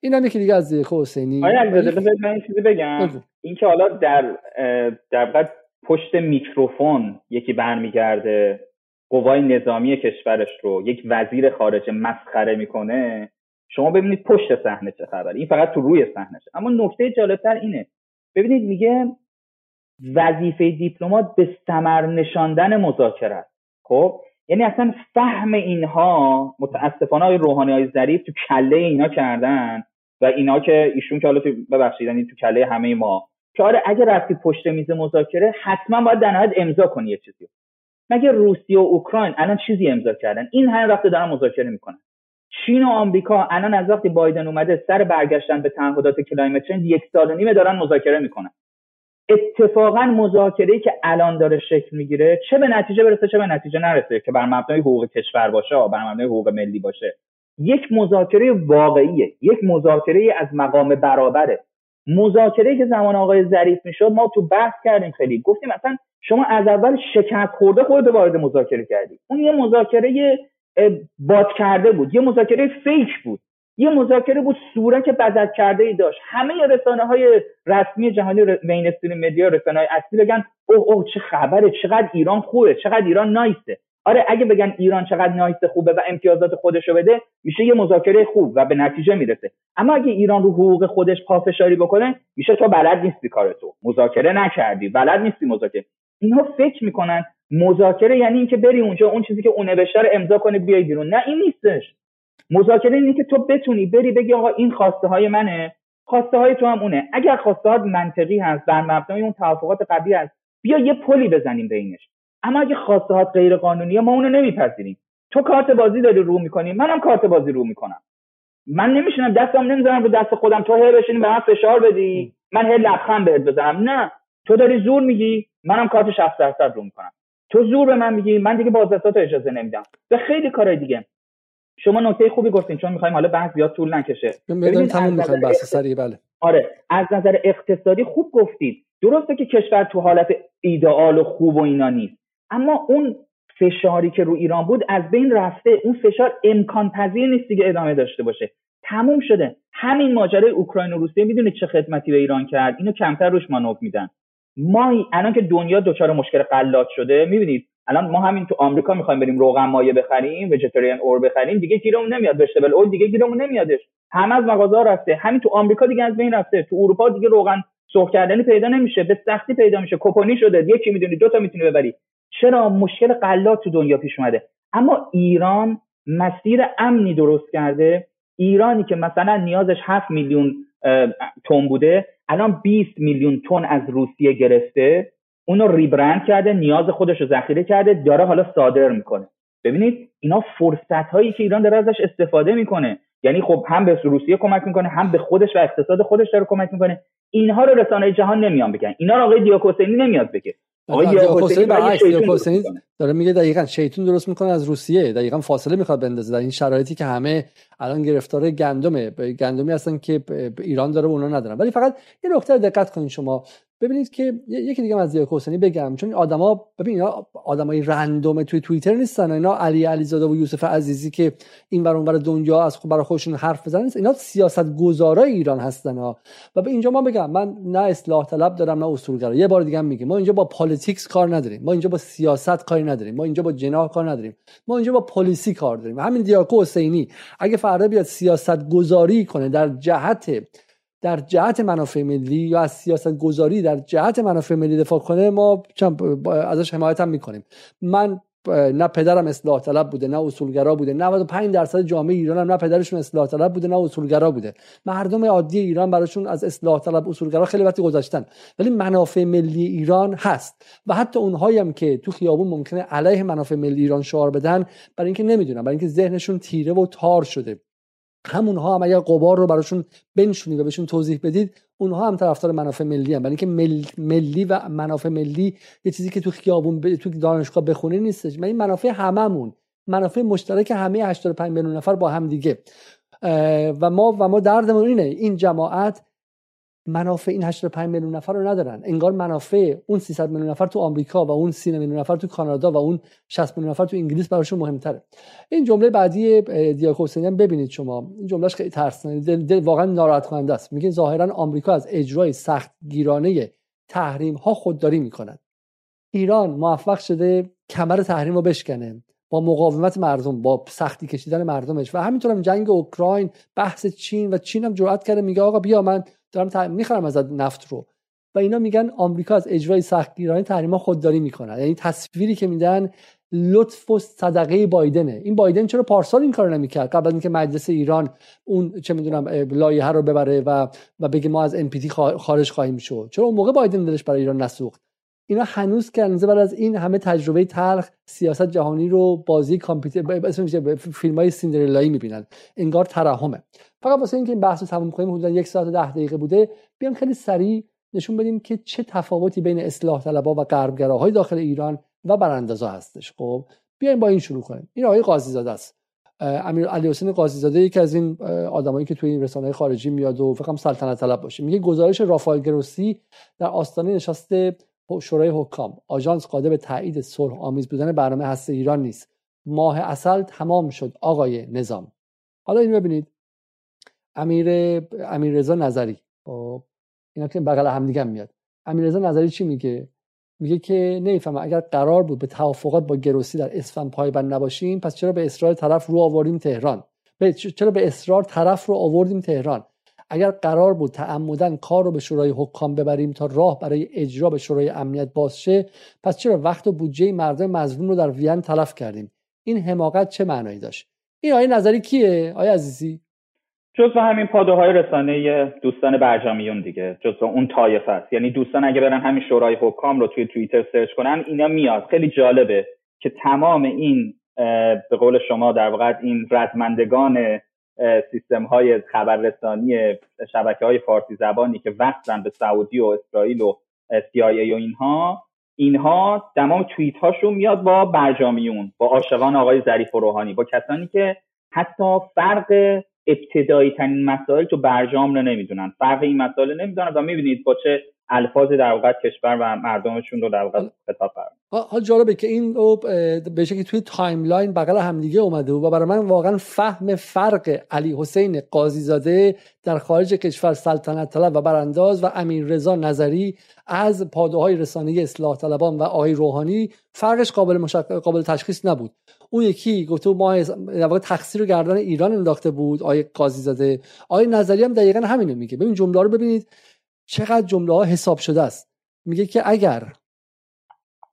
این هم یکی دیگه از دیاکو حسینی. من چیزی بگم. اینکه حالا در در پشت میکروفون یکی برمیگرده. قوای نظامی کشورش رو یک وزیر خارجه مسخره می‌کنه شما ببینید پشت صحنه چه خبره. این فقط تو روی صحنه اما نکته جالبتر اینه. ببینید میگه وظیفه دیپلمات به ثمر نشاندن مذاکره است. خب؟ یعنی اصلا فهم اینها متاسفانه روحانی های ظریف تو کله اینا کردن و اینا که ایشون که حالا تو ببخشید یعنی تو کله همه ما. که آره اگه رفتی پشت میز مذاکره حتما باید در امضا کنی یه چیزی. مگه روسیه و اوکراین الان چیزی امضا کردن؟ این همه وقت دارن مذاکره می‌کنن. چین و آمریکا الان از وقتی بایدن اومده سر برگشتن به تعهدات کلایمت چنج یک سال و نیمه دارن مذاکره می‌کنن. اتفاقا مذاکره که الان داره شکل می‌گیره چه به نتیجه برسه چه به نتیجه نرسه که بر مبنای حقوق کشور باشه بر مبنای حقوق ملی باشه. یک مذاکره واقعیه یک مذاکره از مقام برابره. مذاکره که زمان آقای ظریف می‌شد ما تو بحث کردیم خیلی. گفتیم مثلا شما از اول شکست خورده خورده وارد مذاکره کردی. اون یه مذاکره باد کرده بود یه مذاکره فیک بود. یه مذاکره بود صورت بزد کرده ای داشت. همه رسانه های رسمی جهانی مینستریم مدیا رسانه های اصلی بگن اوه اوه چه خبره چقدر ایران خوبه چقدر ایران نایسته آره اگه بگن ایران چقدر نایست خوبه و امتیازات خودشو بده میشه یه مذاکره خوب و به نتیجه می‌رسه. اما اگه ایران رو حقوق خودش پافشاری بکنه میشه تو بلد نیستی کار تو مذاکره نکردی بلد نیستی مذاکره. اینها فکر می‌کنن. مذاکره یعنی اینکه بری اونجا اون چیزی که اون نوشته رو امضا کنی بیای بیرون. نه این نیستش. مذاکره اینه که تو بتونی بری بگی آقا این خواسته های منه. خواسته های تو هم اونه. اگر خواسته ها منطقی هست بر مبنای اون توافقات قبلی هست بیا یه پلی بزنیم بینش. اما اگه خواسته ها غیر قانونیه ما اونو نمیپذیریم. تو کارت بازی داری رو می‌کنی منم کارت بازی رو می‌کنم. من نمیشونم دستم نمی‌ذارم رو دست خودم. تو هی بشینی به من فشار بدی. من هی لبخند بهت بزنم. نه. تو داری زور میگی. منم کارت 60 درصد رو می‌کنم. تو زور به من میگی من دیگه بازدستات اجازه نمیدم. به خیلی کارهای دیگه. شما نکته خوبی گفتین چون می‌خوایم حالا بحث زیاد طول نکشه. تموم می‌خوایم بحث سریع بله. آره از نظر اقتصادی خوب گفتید. درسته که کشور تو حالت ایدئال و خوب و اینا نیست. اما اون فشاری که رو ایران بود از بین رفته. اون فشار امکان پذیر نیست دیگه ادامه داشته باشه. تموم شده. همین ماجرای اوکراین و روسیه می‌دونید چه خدمتی به ایران کرد. اینو کمتر روش مانوف میدن. ما الان که دنیا دچار مشکل قلات شده می‌بینید الان ما همین تو آمریکا می‌خوایم بریم روغن مایه بخریم وجتریان اور بخریم دیگه گیرمون نمیاد وجتبل اول دیگه گیرمون نمیادش. همه از مغازه رفته همین تو آمریکا دیگه از بین رفته تو اروپا دیگه روغن سرخ کردنی پیدا نمیشه به سختی پیدا میشه کوپونی شده یکی می‌دونی؟ دو تا می‌تونی ببری. چرا مشکل قلات تو دنیا پیش اومده؟ اما ایران مسیر امنی درست کرده. ایرانی که مثلا نیازش 7 میلیون تن بوده الان 20 میلیون تن از روسیه گرفته اونو ریبرند کرده نیاز خودش رو ذخیره کرده داره حالا صادر می‌کنه. ببینید اینا فرصت هایی که ایران داره ازش استفاده می‌کنه. یعنی خب هم به روسیه کمک می‌کنه هم به خودش و اقتصاد خودش داره کمک می‌کنه. اینها رو رسانه جهان نمیان بگن. اینا رو آقای دیاکوسینی نمیاد بگه. آقای دیاکوسینی داره میگه دقیقا شیطون درست می‌کنه از روسیه. دقیقا فاصله می‌خواد بندازه. در این شرایطی که همه الان گرفتار گندمه. گندمی هستن که ایران داره و اونا ندارن. ولی فقط یه نکته دقت کنین شما. ببینید که یکی دیگه از دیاک حسینی بگم چون آدما ببین اینا آدمای رندوم توی توییتر نیستن اینا علی علیزاده و یوسف عزیزی که این ور اونور دنیا از خود برای خودشون حرف بزنن اینا سیاست گذارای ایران هستن ها. و به اینجا ما بگم من نه اصلاح طلب دارم نه اصولگرا. یه بار دیگه میگم ما اینجا با politics کار نداریم. ما اینجا با سیاست کاری نداریم. ما اینجا با جناح کار نداریم. ما اینجا با policy کار داریم. همین دیاکو حسینی اگه فردا بیاد سیاست گذاری کنه در جهت در جهت منافع ملی یا از سیاست گذاری در جهت منافع ملی دفاع کنه ما ازش حمایت هم می‌کنیم. من نه پدرم اصلاح طلب بوده نه اصولگرا بوده 95 درصد جامعه ایران هم نه پدرشون اصلاح طلب بوده نه اصولگرا بوده. مردم عادی ایران براشون از اصلاح طلب اصولگرا خیلی وقتی گذاشتن ولی منافع ملی ایران هست و حتی اونهایی هم که تو خیابون ممکنه علیه منافع ملی ایران شعار بدن برای اینکه نمی‌دونن برای اینکه ذهنشون تیره و تار شده. همونها هم اگر قبار رو براشون بنشونید و بهشون توضیح بدید اونها هم طرفدار منافع ملی هم. برای اینکه مل... ملی و منافع ملی یه چیزی که تو خیابون ب... تو دانشگاه بخونه نیستش. من این منافع هممون. منافع مشترک همه 85 میلیون نفر با هم دیگه. و ما و ما دردمون اینه. این جماعت منافع این 85 میلیون نفر رو ندارن. انگار منافع اون 300 میلیون نفر تو آمریکا و اون 30 میلیون نفر تو کانادا و اون 60 میلیون نفر تو انگلیس براشون مهمتره. این جمله بعدی دیاک حسینی هم ببینید شما. این جملهش خیلی ترسناکه دل, واقعا ناراحت کننده است. میگه ظاهرا آمریکا از اجرای سخت گیرانه تحریم ها خودداری می‌کند. ایران موفق شده کمر تحریم رو بشکنه با مقاومت مردم با سختی کشیدن مردمش. و همینطور هم جنگ اوکراین بحث چین و چین هم جرأت کرده. میگه آقا بیا من دارم می‌خرم از نفت رو. و اینا میگن آمریکا از اجرای سختگیرانه تحریما خودداری می‌کنه یعنی تصویری که میدن لطف و صدقه بایدنه. این بایدن چرا پارسال این کارو نمی‌کرد؟ قبل از اینکه مجلس ایران اون چه می‌دونم لایحه رو ببره و و بگه ما از NPT خارج خواهیم شد. چرا اون موقع بایدن دلش برای ایران نسوخت؟ اینا هنوز که بعد از این همه تجربه تلخ سیاست جهانی رو بازی کامپیوتر فیلم های سیندرلایی می‌بینن. انگار ترحمه. فقط واسه اینکه این بحث رو تموم کنیم حدودا یک ساعت و ده دقیقه بوده بیام خیلی سریع نشون بدیم که چه تفاوتی بین اصلاح طلبها و غربگراهای داخل ایران و براندازا هستش. خب بیایم با این شروع کنیم. این آقای قاضی زاده است. امیر علی حسین قاضی زاده یکی از این آدمایی که توی این رسانه خارجی میاد و فکر سلطنت طلب باشه. میگه گزارش رافائل گروسی در آستانه نشست شورای حکام. آژانس قادر به تایید صلح آمیز بودن برنامه هسته ایران نیست. ماه اصل تمام شد آقای نظام. حالا این ببینید. امیر امیر رضا نظری. خب اینا که بغل هم دیگه میاد. امیر رضا نظری چی میگه؟ میگه که نمی‌فهمم اگر قرار بود به توافقات با گروسی در اسفند پایبند نباشیم پس چرا به اصرار طرف رو آوردیم تهران؟ چرا به اصرار طرف رو آوردیم تهران؟ اگر قرار بود تعمدن کار رو به شورای حکام ببریم تا راه برای اجرا به شورای امنیت باز شه پس چرا وقت و بودجه مردم مظلوم رو در وین تلف کردیم؟ این حماقت چه معنایی داشت؟ این آیه نظری کیه آیه عزیزی؟ جزو همین پادوهای رسانه دوستان برجامیون دیگه جزو اون طایفه است. یعنی دوستان اگه برن همین شورای حکام رو توی توییتر سرچ کنن اینا میاد. خیلی جالبه که تمام این به قول شما در واقع این رزمندگان سیستم های خبررسانی شبکه های فارسی زبانی که وصلن به سعودی و اسرائیل و CIA و اینها اینها تمام توییت هاشون میاد با برجامیون با عاشقان آقای ظریف و روحانی با کسانی که حتی فرق ابتدایی ترین مسائل تو برجام رو نمی‌دونن. فرق این مسائل نمی‌دونن و می‌بینید با چه الفاظی در واقع کشور و مردمشون رو در واقع خطاب حال جالبه که این به شکلی توی timeline بغل همدیگه اومده و برای من واقعا فهم فرق علی حسین قاضی زاده در خارج کشور سلطنت طلب و برانداز و امیر رضا نظری از پادوهای رسانه اصلاح طلبان و آقای روحانی فرقش قابل, قابل تشخیص نبود. اون یکی گفته ما در واقع تقصیر رو گردن ایران انداخته بود آقای قاضی زاده. آقای نظری هم دقیقا همینو میگه. ببین جمله رو ببینید چقدر جمله ها حساب شده است. میگه که اگر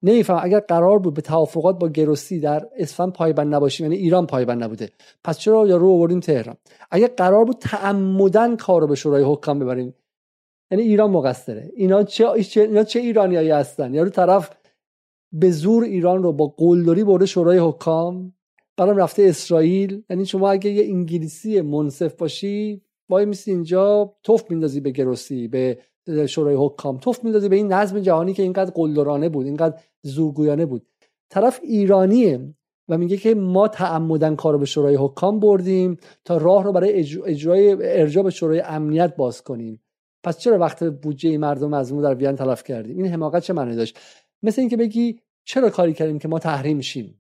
نمیفهم اگر قرار بود به توافقات با گروسی در اسفند پایبند نباشیم یعنی ایران پایبند نبوده پس چرا یا رو آوردیم تهران؟ اگر قرار بود تعمدن کار رو به شورای حکام ببریم یعنی ایران مقصره. اینا چه اینا چه ایرانیایی هستن؟ یا رو طرف به زور ایران رو با قلدری برده شورای حکام. برام رفته اسرائیل. یعنی شما اگه یه انگلیسی منصف باشی وای میسی اینجا توف میندازی به گروسی به شورای حکام. توف میندازی به این نظم جهانی که اینقدر قلدرانه بود اینقدر زورگویانه بود. طرف ایرانیه و میگه که ما تعمدن کارو به شورای حکام بردیم تا راه رو برای اجرای ارجاع به شورای امنیت باز کنیم. پس چرا وقت بودجه مردم از در وین تلف کردیم؟ این حماقت چه معنی داشت؟ مثل اینکه بگی چرا کاری کردیم که ما تحریم شیم؟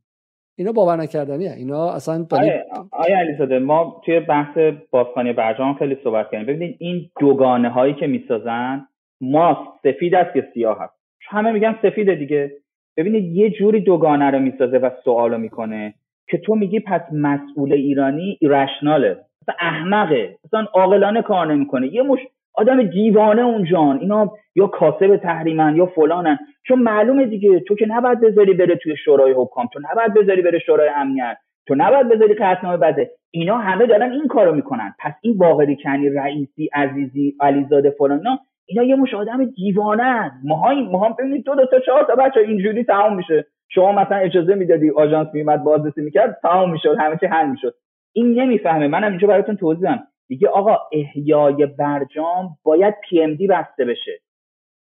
اینا باور نکردنیه. اینا اصلا آیا, آیا علیزاده ما توی بحث بازخانی برجام خیلی صحبت کردیم. ببینید این دوگانه هایی که می‌سازن ماست سفید است یا سیاه هست همه میگن سفیده دیگه. ببینید یه جوری دوگانه رو می‌سازه و سوالو می‌کنه که تو میگی پس مسئول ایرانی ایرشناله مثلا احمقه مثلا عاقلانه کار نمی‌کنه. یه مش آدم دیوانه اونجان اینا یا کاسب تحریمن یا فلانن. چون معلومه دیگه تو که نباید بذاری بره توی شورای حکام تو نباید بذاری بره شورای امنیت تو نباید بذاری قطعنامه بده. اینا همه دارن این کارو می‌کنن. پس این باقری کنی رئیسی عزیزی علیزاده فلان اینا یه مش آدم دیوانه ماها ماها ببینید دو دو تا چهار تا بچه اینجوری تمام میشه. شما مثلا اجازه می‌دادی آژانس میومد بازرسی می‌کرد تمام می‌شد همه چی حل می‌شد. این نمی‌فهمه. منم اینجا براتون توضیح میگه آقا احیای برجام باید پی ام دی بسته بشه.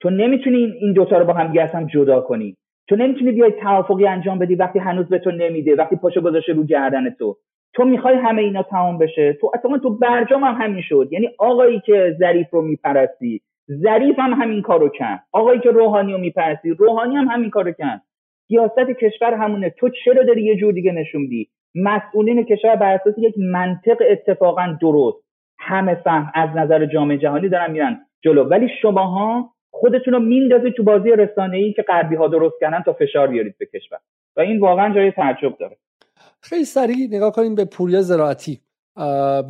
تو نمی‌تونی این دوتا رو با هم دیگه اصلا جدا کنی. تو نمی‌تونی بیای توافقی انجام بدی وقتی هنوز به تو نمیده وقتی پاشو گذاشته رو گردن تو. تو می‌خوای همه اینا تمام بشه. تو اصلا تو برجام هم همین شد. یعنی آقایی که ظریف رو میپرستی ظریف هم همین کارو کرد. آقایی که روحانی رو میپرستی روحانی هم همین کارو کرد. سیاست کشور همونه. تو چرا داری یه جور دیگه نشون میدی؟ مسئولین کشور بر اساس یک منطق اتفاقا درست. همه فهم از نظر جامعه جهانی دارن میرن جلو. ولی شماها خودتون رو میندازید تو بازی رسانه ای که غربی ها درست کردن تا فشار بیارید به کشور. و این واقعا جای تعجب داره. خیلی سریع نگاه کنیم به پوریا زراعتی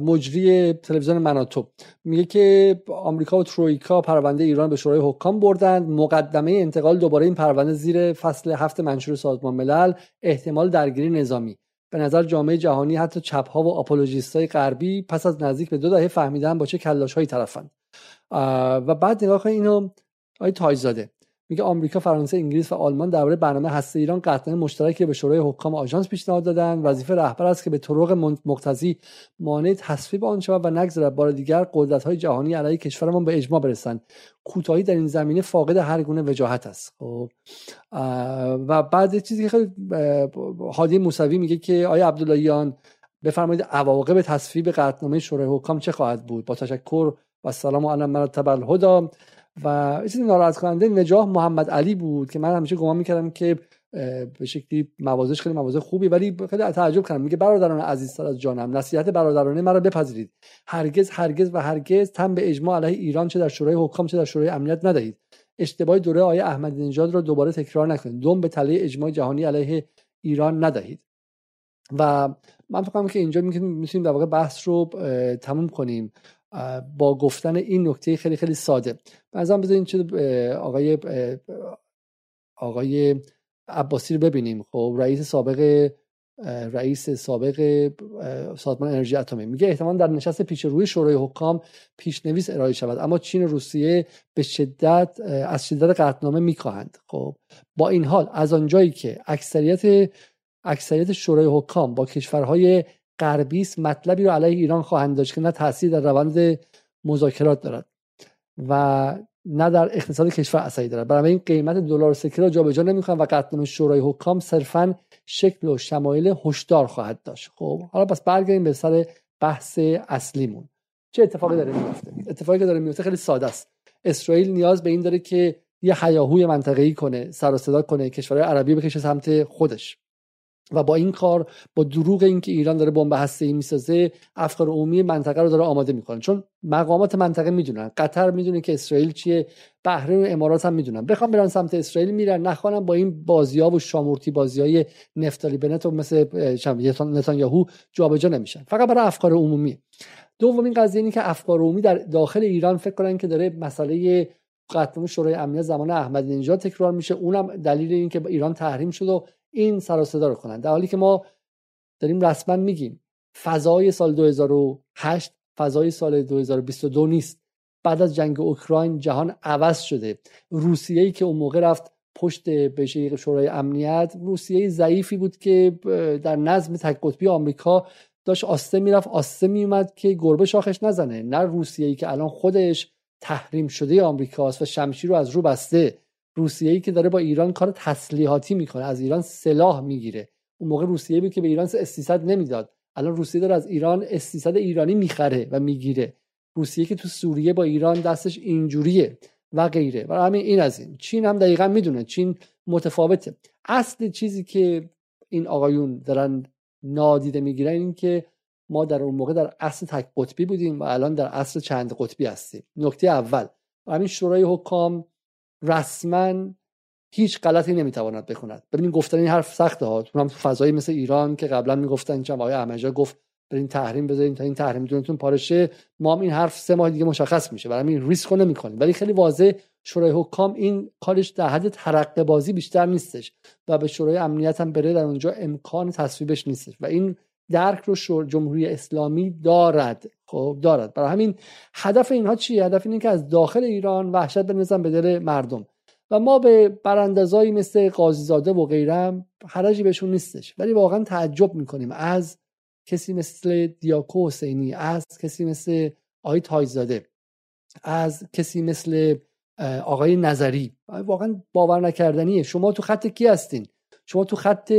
مجری تلویزیون مناتو. میگه که آمریکا و ترویکا پرونده ایران به شورای حکام بردند. مقدمه انتقال دوباره این پرونده زیر فصل هفت منشور سازمان ملل احتمال درگیری نظامی. به نظر جامعه جهانی حتی چپ ها و آپولوژیست های غربی پس از نزدیک به دو دهه فهمیدن با چه کلاش هایی طرفن و بعد نگاه کنید اینو آقای تایزاده. میگه آمریکا، فرانسه، انگلیس و آلمان درباره برنامه هسته ایران قطعنامه مشترکی به شورای حکام آژانس پیشنهاد دادن. وظیفه رهبر است که به طرق مقتضی مانع تصویب آن شود و نگذرد. بار دیگر قدرت های جهانی علیه کشورمان به اجماع برسند. کوتاهی در این زمینه فاقد هر گونه وجاهت است. خب و بعد چیزی که خیلی هادی موسوی میگه که آیا عبداللهیان بفرمایید عواقب تصویب قطعنامه شورای حکام چه خواهد بود؟ با تشکر و سلام علی مرتب الهدى و چیزی ناراحت کننده نجاح محمد علی بود که من همیشه گمان می‌کردم که به شکلی موازش خیلی موازه خوبی ولی خیلی تعجب کردم. میگه برادران عزیزتر از جانم نصیحت برادرانه مرا بپذیرید. هرگز هرگز و هرگز تن به اجماع علیه ایران چه در شورای حکام چه در شورای امنیت ندهید. اشتباه دوره آیه احمدی نژاد را دوباره تکرار نکنید. دوم به تله اجماع جهانی علیه ایران ندهید. و من فکر که اینجا می‌تونیم در واقع بحث رو تموم کنیم. با گفتن این نکته خیلی خیلی ساده. بعضا بذارین چه آقای آقای عباسی رو ببینیم. خب رئیس سابق رئیس سابق سازمان انرژی اتمی. میگه احتمال در نشست پیش روی شورای حکام پیشنویس ارائه شود اما چین و روسیه به شدت از شدت قطعنامه می‌خواهند. خب با این حال از آنجایی که اکثریت اکثریت شورای حکام با کشورهای غربی است مطلبی رو علیه ایران خواهند داشت که نه تاثیر در روند مذاکرات دارد و نه در اقتصاد کشور اثری دارد. برای این قیمت دلار سکه را جابجا نمی‌کنن و قطعنامه شورای حکام صرفا شکل و شمایل هشدار خواهد داشت. خب حالا پس برگردیم به سر بحث اصلیمون. چه اتفاقی داره میفته اتفاقی که داره میفته خیلی ساده است. اسرائیل نیاز به این داره که یه حیاهوی منطقه‌ای کنه سر و صدا کنه کشورهای عربی بکشه سمت خودش. و با این کار با دروغ اینکه ایران داره بمب ای می‌سازه افکار عمومی منطقه رو داره آماده می‌کنه. چون مقامات منطقه می‌دونن قطر می‌دونه که اسرائیل چیه بحرین و امارات هم می‌دونن. بخوام برن سمت اسرائیل میرن نخوانم با این بازی‌ها و شامورتی بازیای نفتالی بنت و مثل نتانیاهو جابجا نمیشن. فقط برای افکار عمومی. دومین قضیه اینه که افکار عمومی در داخل ایران فکر کنن که داره مسئله قطعه شورای امنیت زمان احمدی نژاد تکرار میشه. اونم دلیل این که ایران تحریم شد و این سر صدا رو کنن. در حالی که ما داریم رسما میگیم فضای سال 2008 فضای سال 2022 نیست. بعد از جنگ اوکراین جهان عوض شده. روسیه ای که اون موقع رفت پشت بشه شورای امنیت روسیه ضعیفی بود که در نظم تک قطبی آمریکا داشت آسته می‌رفت. آسته میومد که گربه شاخش نزنه. نه روسیه ای که الان خودش تحریم شده آمریکاست و شمشیر رو از رو بسته. روسیه ای که داره با ایران کار تسلیحاتی می‌کنه از ایران سلاح می‌گیره. اون موقع روسیه بود که به ایران 300 نمی‌داد. الان روسیه داره از ایران 300 ایرانی می‌خره و می‌گیره. روسیه که تو سوریه با ایران دستش اینجوریه و غیره. و همین این از این. چین هم دقیقا می‌دونه. چین متفاوته. اصل چیزی که این آقایون دارن نادیده می‌گیرن این که ما در اون موقع در اصل تک قطبی بودیم و الان در اصل چند قطبی هستیم. نکته اول. همین شورای حکام رسما هیچ غلطی نمی‌تواند بکند ببینید گفتن این حرف سخته ها. تو فضایی مثل ایران که قبلا می‌گفتن چه آقای احمدی گفت برین تحریم بذارین تا این تحریم دونتون پارشه. ما هم این حرف سه ماه دیگه مشخص میشه. برای این ریسک نمی‌کنیم ولی خیلی واضح شورای حکام این کارش در حد ترقه بازی بیشتر نیستش و به شورای امنیت هم بره در اونجا امکان تصویبش نیستش. و این درک رو جمهوری اسلامی دارد. خب دارد. برای همین هدف اینها چیه؟ هدف اینه که از داخل ایران وحشت بنزن به دل مردم. و ما به براندازایی مثل قاضیزاده و غیرم حرجی بهشون نیستش. ولی واقعا تعجب می‌کنیم. از کسی مثل دیاکو حسینی از کسی مثل آقای تایزاده از کسی مثل آقای نظری. واقعا باور نکردنیه. شما تو خط کی هستین؟ شما تو خط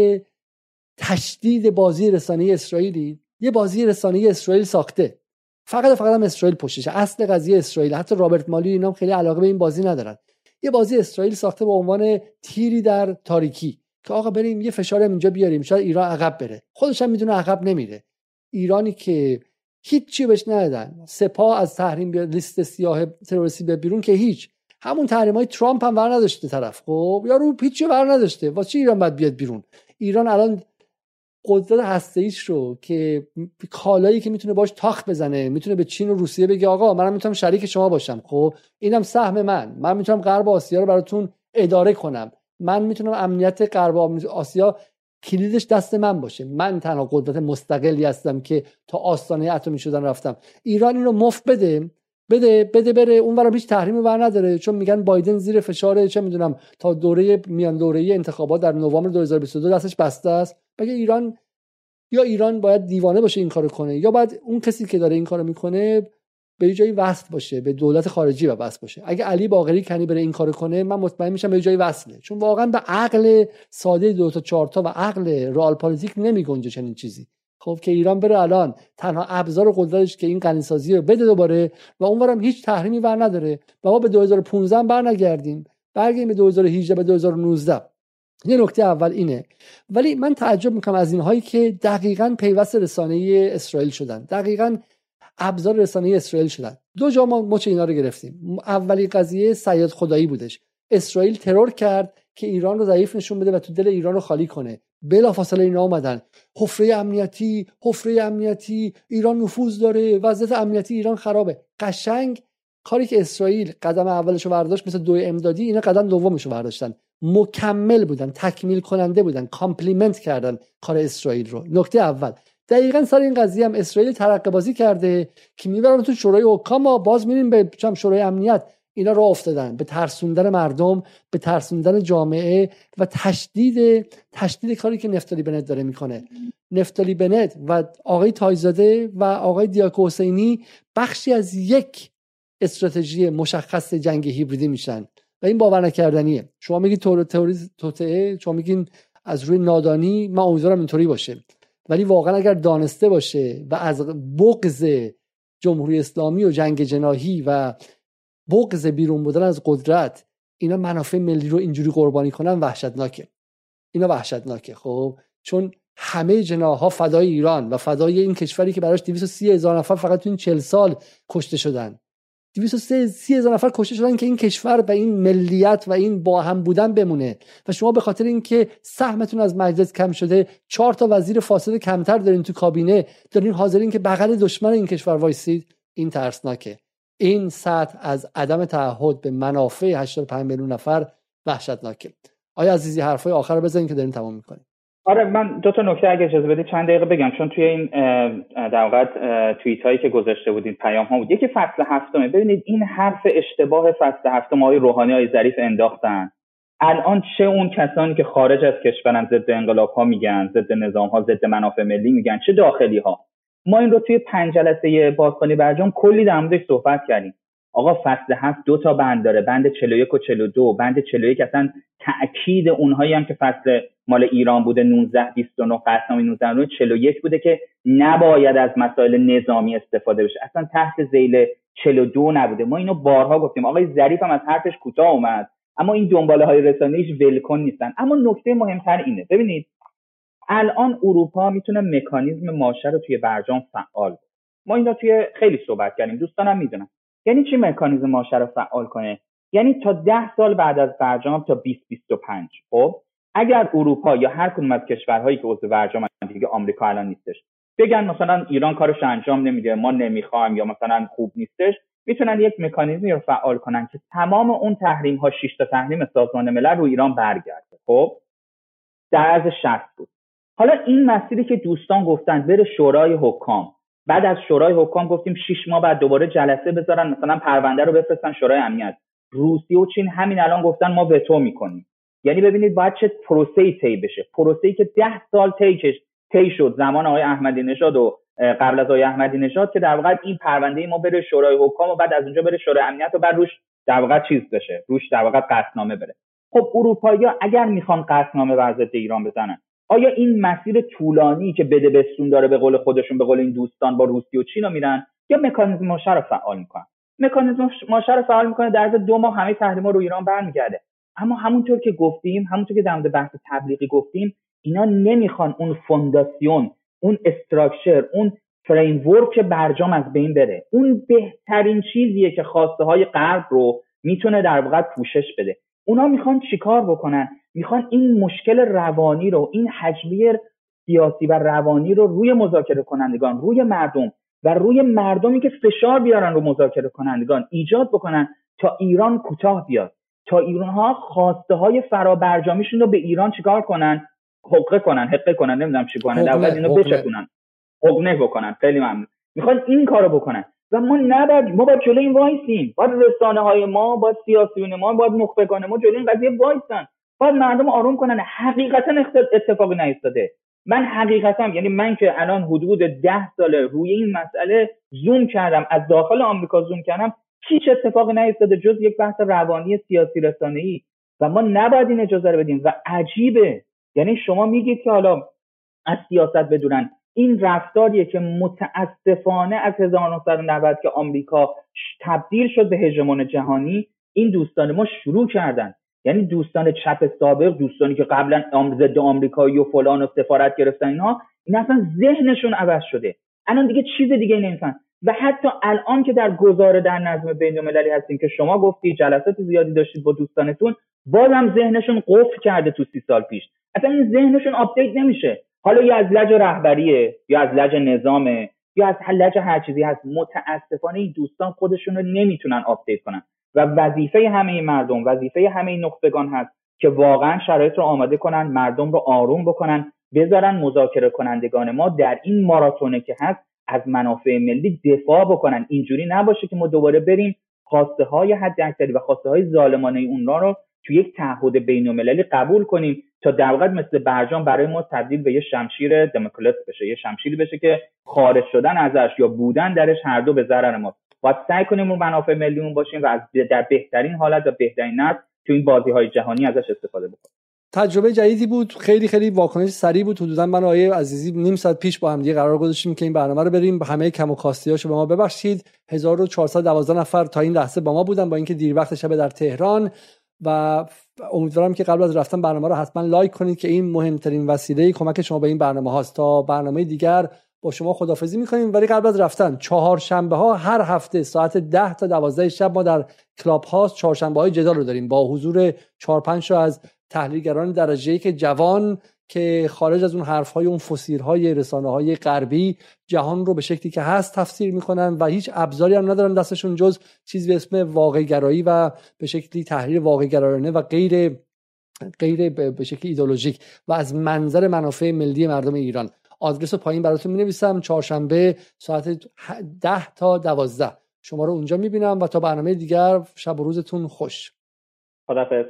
تشدید بازی رسانه اسرائیلی یه بازی رسانه اسرائیل ساخته. فقط فقط هم اسرائیل پشتشه. اصل قضیه اسرائیل. حتی رابرت مالی اینا خیلی علاقه به این بازی ندارن. یه بازی اسرائیل ساخته به عنوان تیری در تاریکی که آقا بریم یه فشار اینجا بیاریم. شاید ایران عقب بره. خودش هم می‌دونه عقب نمیره. ایرانی که هیچی بهش ندادن. سپاه از تحریم لیست سیاه تروریستی به بیرون که هیچ. همون تحریم های ترامپ هم ور نداشته طرف. خب یارو هیچی ور نداشته. واسه ایران باید بیاد بیرون؟ ایران الان قدرت هسته رو که کالایی که می‌تونه باش تاخ بزنه می‌تونه به چین و روسیه بگه آقا منم می‌تونم شریک شما باشم. خب اینم سهم من. من می‌تونم غرب آسیا رو براتون اداره کنم. من می‌تونم امنیت غرب آسیا کلیدش دست من باشه. من تنها قدرت مستقلی هستم که تا آستانه اتمی شدن رفتم. ایران این رو مفت بده. بده بده بره اون برای هیچ تحریمی ور نداره. چون میگن بایدن زیر فشار چه می‌دونم تا دوره میان دوره انتخابات در نوامبر 2022 دستش بسته است. بگه ایران یا ایران باید دیوانه باشه این کارو کنه یا باید اون کسی که داره این کارو می‌کنه به جایی وصل باشه به دولت خارجی و وصل باشه. اگه علی باقری کنی بره این کارو کنه من مطمئن میشم به جایی وصله. چون واقعا به عقل ساده دو تا چهار تا و عقل رئال پالیتیک نمیگنجه چنین چیزی. خب که ایران بره الان تنها ابزار قدرتش که این غنیسازی رو بده دوباره و اونورم هیچ تحریمی بر نداره. و ما به 2015 برنگردیم. برگردیم به 2018 به 2019 یه نکته اول اینه. ولی من تعجب می‌کنم از اینهایی که دقیقا پیوست رسانه اسرائیل شدن. دقیقا ابزار رسانه اسرائیل شدن. دو جا ما مچ اینا رو گرفتیم. اولی قضیه سید خدایی بودش. اسرائیل ترور کرد که ایران رو ضعیف نشون بده و تو دل ایران رو خالی کنه. بلا فاصله اینا اومدن حفره امنیتی حفره امنیتی ایران نفوذ داره وضعیت امنیتی ایران خرابه. قشنگ کاری که اسرائیل قدم اولش رو برداشت مثل دو امدادی اینا قدم دومش رو برداشتن. مکمل بودن تکمیل کننده بودن complement کردن کار اسرائیل رو. نکته اول. دقیقا سر این قضیه هم اسرائیل ترقه بازی کرده که می‌برن تو شورای حکام ما باز میریم به شورای امنیت. اینا راه افتادن. به ترسوندن مردم به ترسوندن جامعه و تشدید تشدید کاری که نفتالی بنت داره می‌کنه. نفتالی بنت و آقای تایزاده و آقای دیاکو حسینی بخشی از یک استراتژی مشخص جنگ هیبریدی میشن. و این باور نکردنیه. شما میگید تئوری توطعه شما میگین از روی نادانی من امیدوارم اینطوری باشه. ولی واقعا اگر دانسته باشه و از بغض جمهوری اسلامی و جنگ جناهی و بغض بیرون بودن از قدرت اینا منافع ملی رو اینجوری قربانی کنن وحشتناکه. اینا وحشتناکه خب؟ چون همه جناها فدای ایران و فدای این کشوری که براش 230 هزار نفر فقط تو این 40 سال کشته شدن. 230 هزار نفر کشته شدن که این کشور و این ملیت و این با هم بودن بمونه. و شما به خاطر اینکه سهمتون از مجلس کم شده چهار تا وزیر فاسد کمتر دارین تو کابینه دارین حاضرین که بغل دشمن این کشور وایسید این ترسناکه. این سطح از عدم تعهد به منافع 85 میلیون نفر وحشتناکه. آیا عزیزی حرفای آخر رو بزنین که دارین تمام می‌کنیم؟ آره من دو تا نکته اگه اجازه بدید چند دقیقه بگم چون توی این در واقع توییت هایی که گذاشته بودین پیام ها بود. یکی فصل هفتمه. ببینید این حرف اشتباه فصل هفتم های روحانی های ظریف انداختن. الان چه اون کسانی که خارج از کشورن ضد انقلاب ها میگن ضد نظام ها ضد منافع ملی میگن چه داخلی ها ما این رو توی پنج جلسه بازخوانی برجام کلی در موردش صحبت کردیم. آقا فصل هفت دو تا بند داره بند 41 و 42 بند 41 اصلا تاکید اونهایی هم که فصل مال ایران بوده 19 29 قسم 19 41 بوده که نباید از مسائل نظامی استفاده بشه. اصلا تحت ذیل 42 نبوده. ما اینو بارها گفتیم. آقای ظریف هم از حرفش کوتاه اومد. اما این دنباله های رسانه‌ایش ولکن نیستن. اما نکته مهمتر اینه. ببینید الان اروپا می‌تونه مکانیزم ماشه رو توی برجام فعال ما اینا توی خیلی صحبت کردیم دوستانم می‌دونن. یعنی چی مکانیزم ماشه رو فعال کنه؟ یعنی تا ده سال بعد از برجام تا 2025 خب؟ اگر اروپا یا هر کدوم از کشورهایی که عضو برجام دیگه آمریکا الان نیستش. بگن مثلا ایران کارش انجام نمیده ما نمی‌خوایم یا مثلا خوب نیستش. می‌تونن یک مکانیزمی رو فعال کنن که تمام اون تحریم ها 6 تا تحریم سازمان ملل رو ایران برگرده خب؟ در از 60 بود. حالا این مسیری که دوستان گفتن بره شورای حکام. بعد از شورای حکام گفتیم 6 ماه بعد دوباره جلسه بذارن مثلا پرونده رو بفرستن شورای امنیت. روسیه و چین همین الان گفتن ما وتو می‌کنیم. یعنی ببینید باید چه پروسه طی بشه. پروسه که ده سال طی طی شد. زمان آقای احمدی نژاد و قبل از آقای احمدی نژاد که در واقع این پرونده ما بره شورای حکام و بعد از اونجا بره شورای امنیت و بعد روش در واقع چیز بشه. روش در واقع قصدنامه بره. خب اروپایی اگر می‌خوان قطعنامه بر ضد ایران بزنن آیا این مسیر طولانی که بده بستون داره به قول خودشون به قول این دوستان با روسیه و چین رو میرن یا مکانیزم ماشه رو فعال می‌کنن؟ مکانیزم ماشه رو فعال می‌کنه در دو ماه همه تحریما رو ایران برمیگرده. اما همونطور که گفتیم همونطور که در بحث قبلی گفتیم اینا نمی‌خوان اون فونداسیون اون structure اون framework برجام از بین بره. اون بهترین چیزیه که خواسته های غرب رو می‌تونه در واقع پوشش بده. اونا می‌خوان چیکار بکنن؟ می‌خوان این مشکل روانی رو این حجمی سیاسی و روانی رو روی مذاکره کنندگان روی مردم و روی مردمی که فشار بیارن رو مذاکره کنندگان ایجاد بکنن تا ایران کوتاه بیاد. تا ایران ها خواسته های فرابرجامیشون رو به ایران چیکار کنن؟ حقه کنن حقه کنن نمی‌دونم چی کنن در اینو بچکونن. حقنه بکنن. خیلی ممنون. می‌خوان این کارو بکنن. و ما نباید ما باید جلوی این وایسیم. باید رسانه های ما باید سیاسیون ما باید مخبگان ما جلوی این قضیه وایسن. باید مردم آروم کنن. حقیقتا اتفاقی نیفتاده. من حقیقتا یعنی من که الان حدود ده ساله روی این مسئله زوم کردم از داخل آمریکا زوم کردم هیچ اتفاقی نیفتاده جز یک بحث روانی سیاسی رسانه ای و ما نباید این اجازه رو بدیم. و عجیبه. یعنی شما میگید که حالا از سیاست بدونن. این رفتاریه که متاسفانه از 1990 که آمریکا تبدیل شد به هژمون جهانی این دوستان ما شروع کردن. یعنی دوستان چپ سابق دوستانی که قبلا ضد آمریکایی و فلان و سفارت گرفتن اینها این اصلا ذهنشون عوض شده. الان دیگه چیز دیگه نمی‌فهمن. و حتی الان که در گذار در نظم بین المللی هستیم که شما گفتی جلسات زیادی داشتید با دوستانتون بازم ذهنشون قفل کرده تو سی سال پیش. اصلا این ذهنشون update نمیشه. حالا یا از لج رهبریه یا از لج نظامه یا از لج هر چیزی هست. متاسفانه این دوستان خودشون رو نمی‌تونن update کنن. و وظیفه همه مردم وظیفه همه نخبگان هست که واقعا شرایط رو آماده کنن مردم رو آروم بکنن بذارن مذاکره کنندگان ما در این ماراتونه که هست از منافع ملی دفاع بکنن. اینجوری نباشه که ما دوباره بریم خواسته های حد اکثری و خواسته های ظالمانه اونها رو تو یک تعهد بین قبول کنیم. تا در واقع مثل برجام برای ما تبدیل به یه شمشیر دموکلس بشه یه شمشیری بشه که خارج شدن ازش یا بودن درش هر دو به ضرر ما باید سعی کنیم اون منافع ملیمون باشیم و از در بهترین حالت و بهترین نسل تو این بازی های جهانی ازش استفاده بکنیم. تجربه جدیدی بود خیلی خیلی واکنش سریع بود. حدودا من آیه عزیزی نیم ساعت پیش با هم دیگه قرار گذاشتیم که این برنامه رو بریم. همه کم و کاستیاشو به ما ببخشید. 1412 نفر تا این لحظه با ما بودن با اینکه دیر وقت شب در تهران. و امیدوارم که قبل از رفتن برنامه رو حتما لایک کنید که این مهمترین وسیله کمک شما به این برنامه هاست. تا برنامه دیگر با شما خدافزی می‌کنیم. ولی قبل از رفتن چهار شنبه ها هر هفته ساعت ده تا دوازده شب ما در کلاب هاست چهارشنبه های جدال رو داریم. با حضور چهار پنج از تحلیلگران درجه که جوان که خارج از اون حرف های اون فسیر های رسانه های غربی جهان رو به شکلی که هست تفسیر می‌کنن و هیچ ابزاری هم ندارن دستشون جز چیزی به اسم واقع گرایی و به شکلی تحلیل واقع گرایانه و غیر غیر به شکل ایدولوژیک و از منظر منافع ملی مردم ایران. آدرس پایین براتون می نویسم چهارشنبه ساعت ده تا دوازده. شما رو اونجا می بینم و تا برنامه دیگر شب و روزتون خوش. خدافظ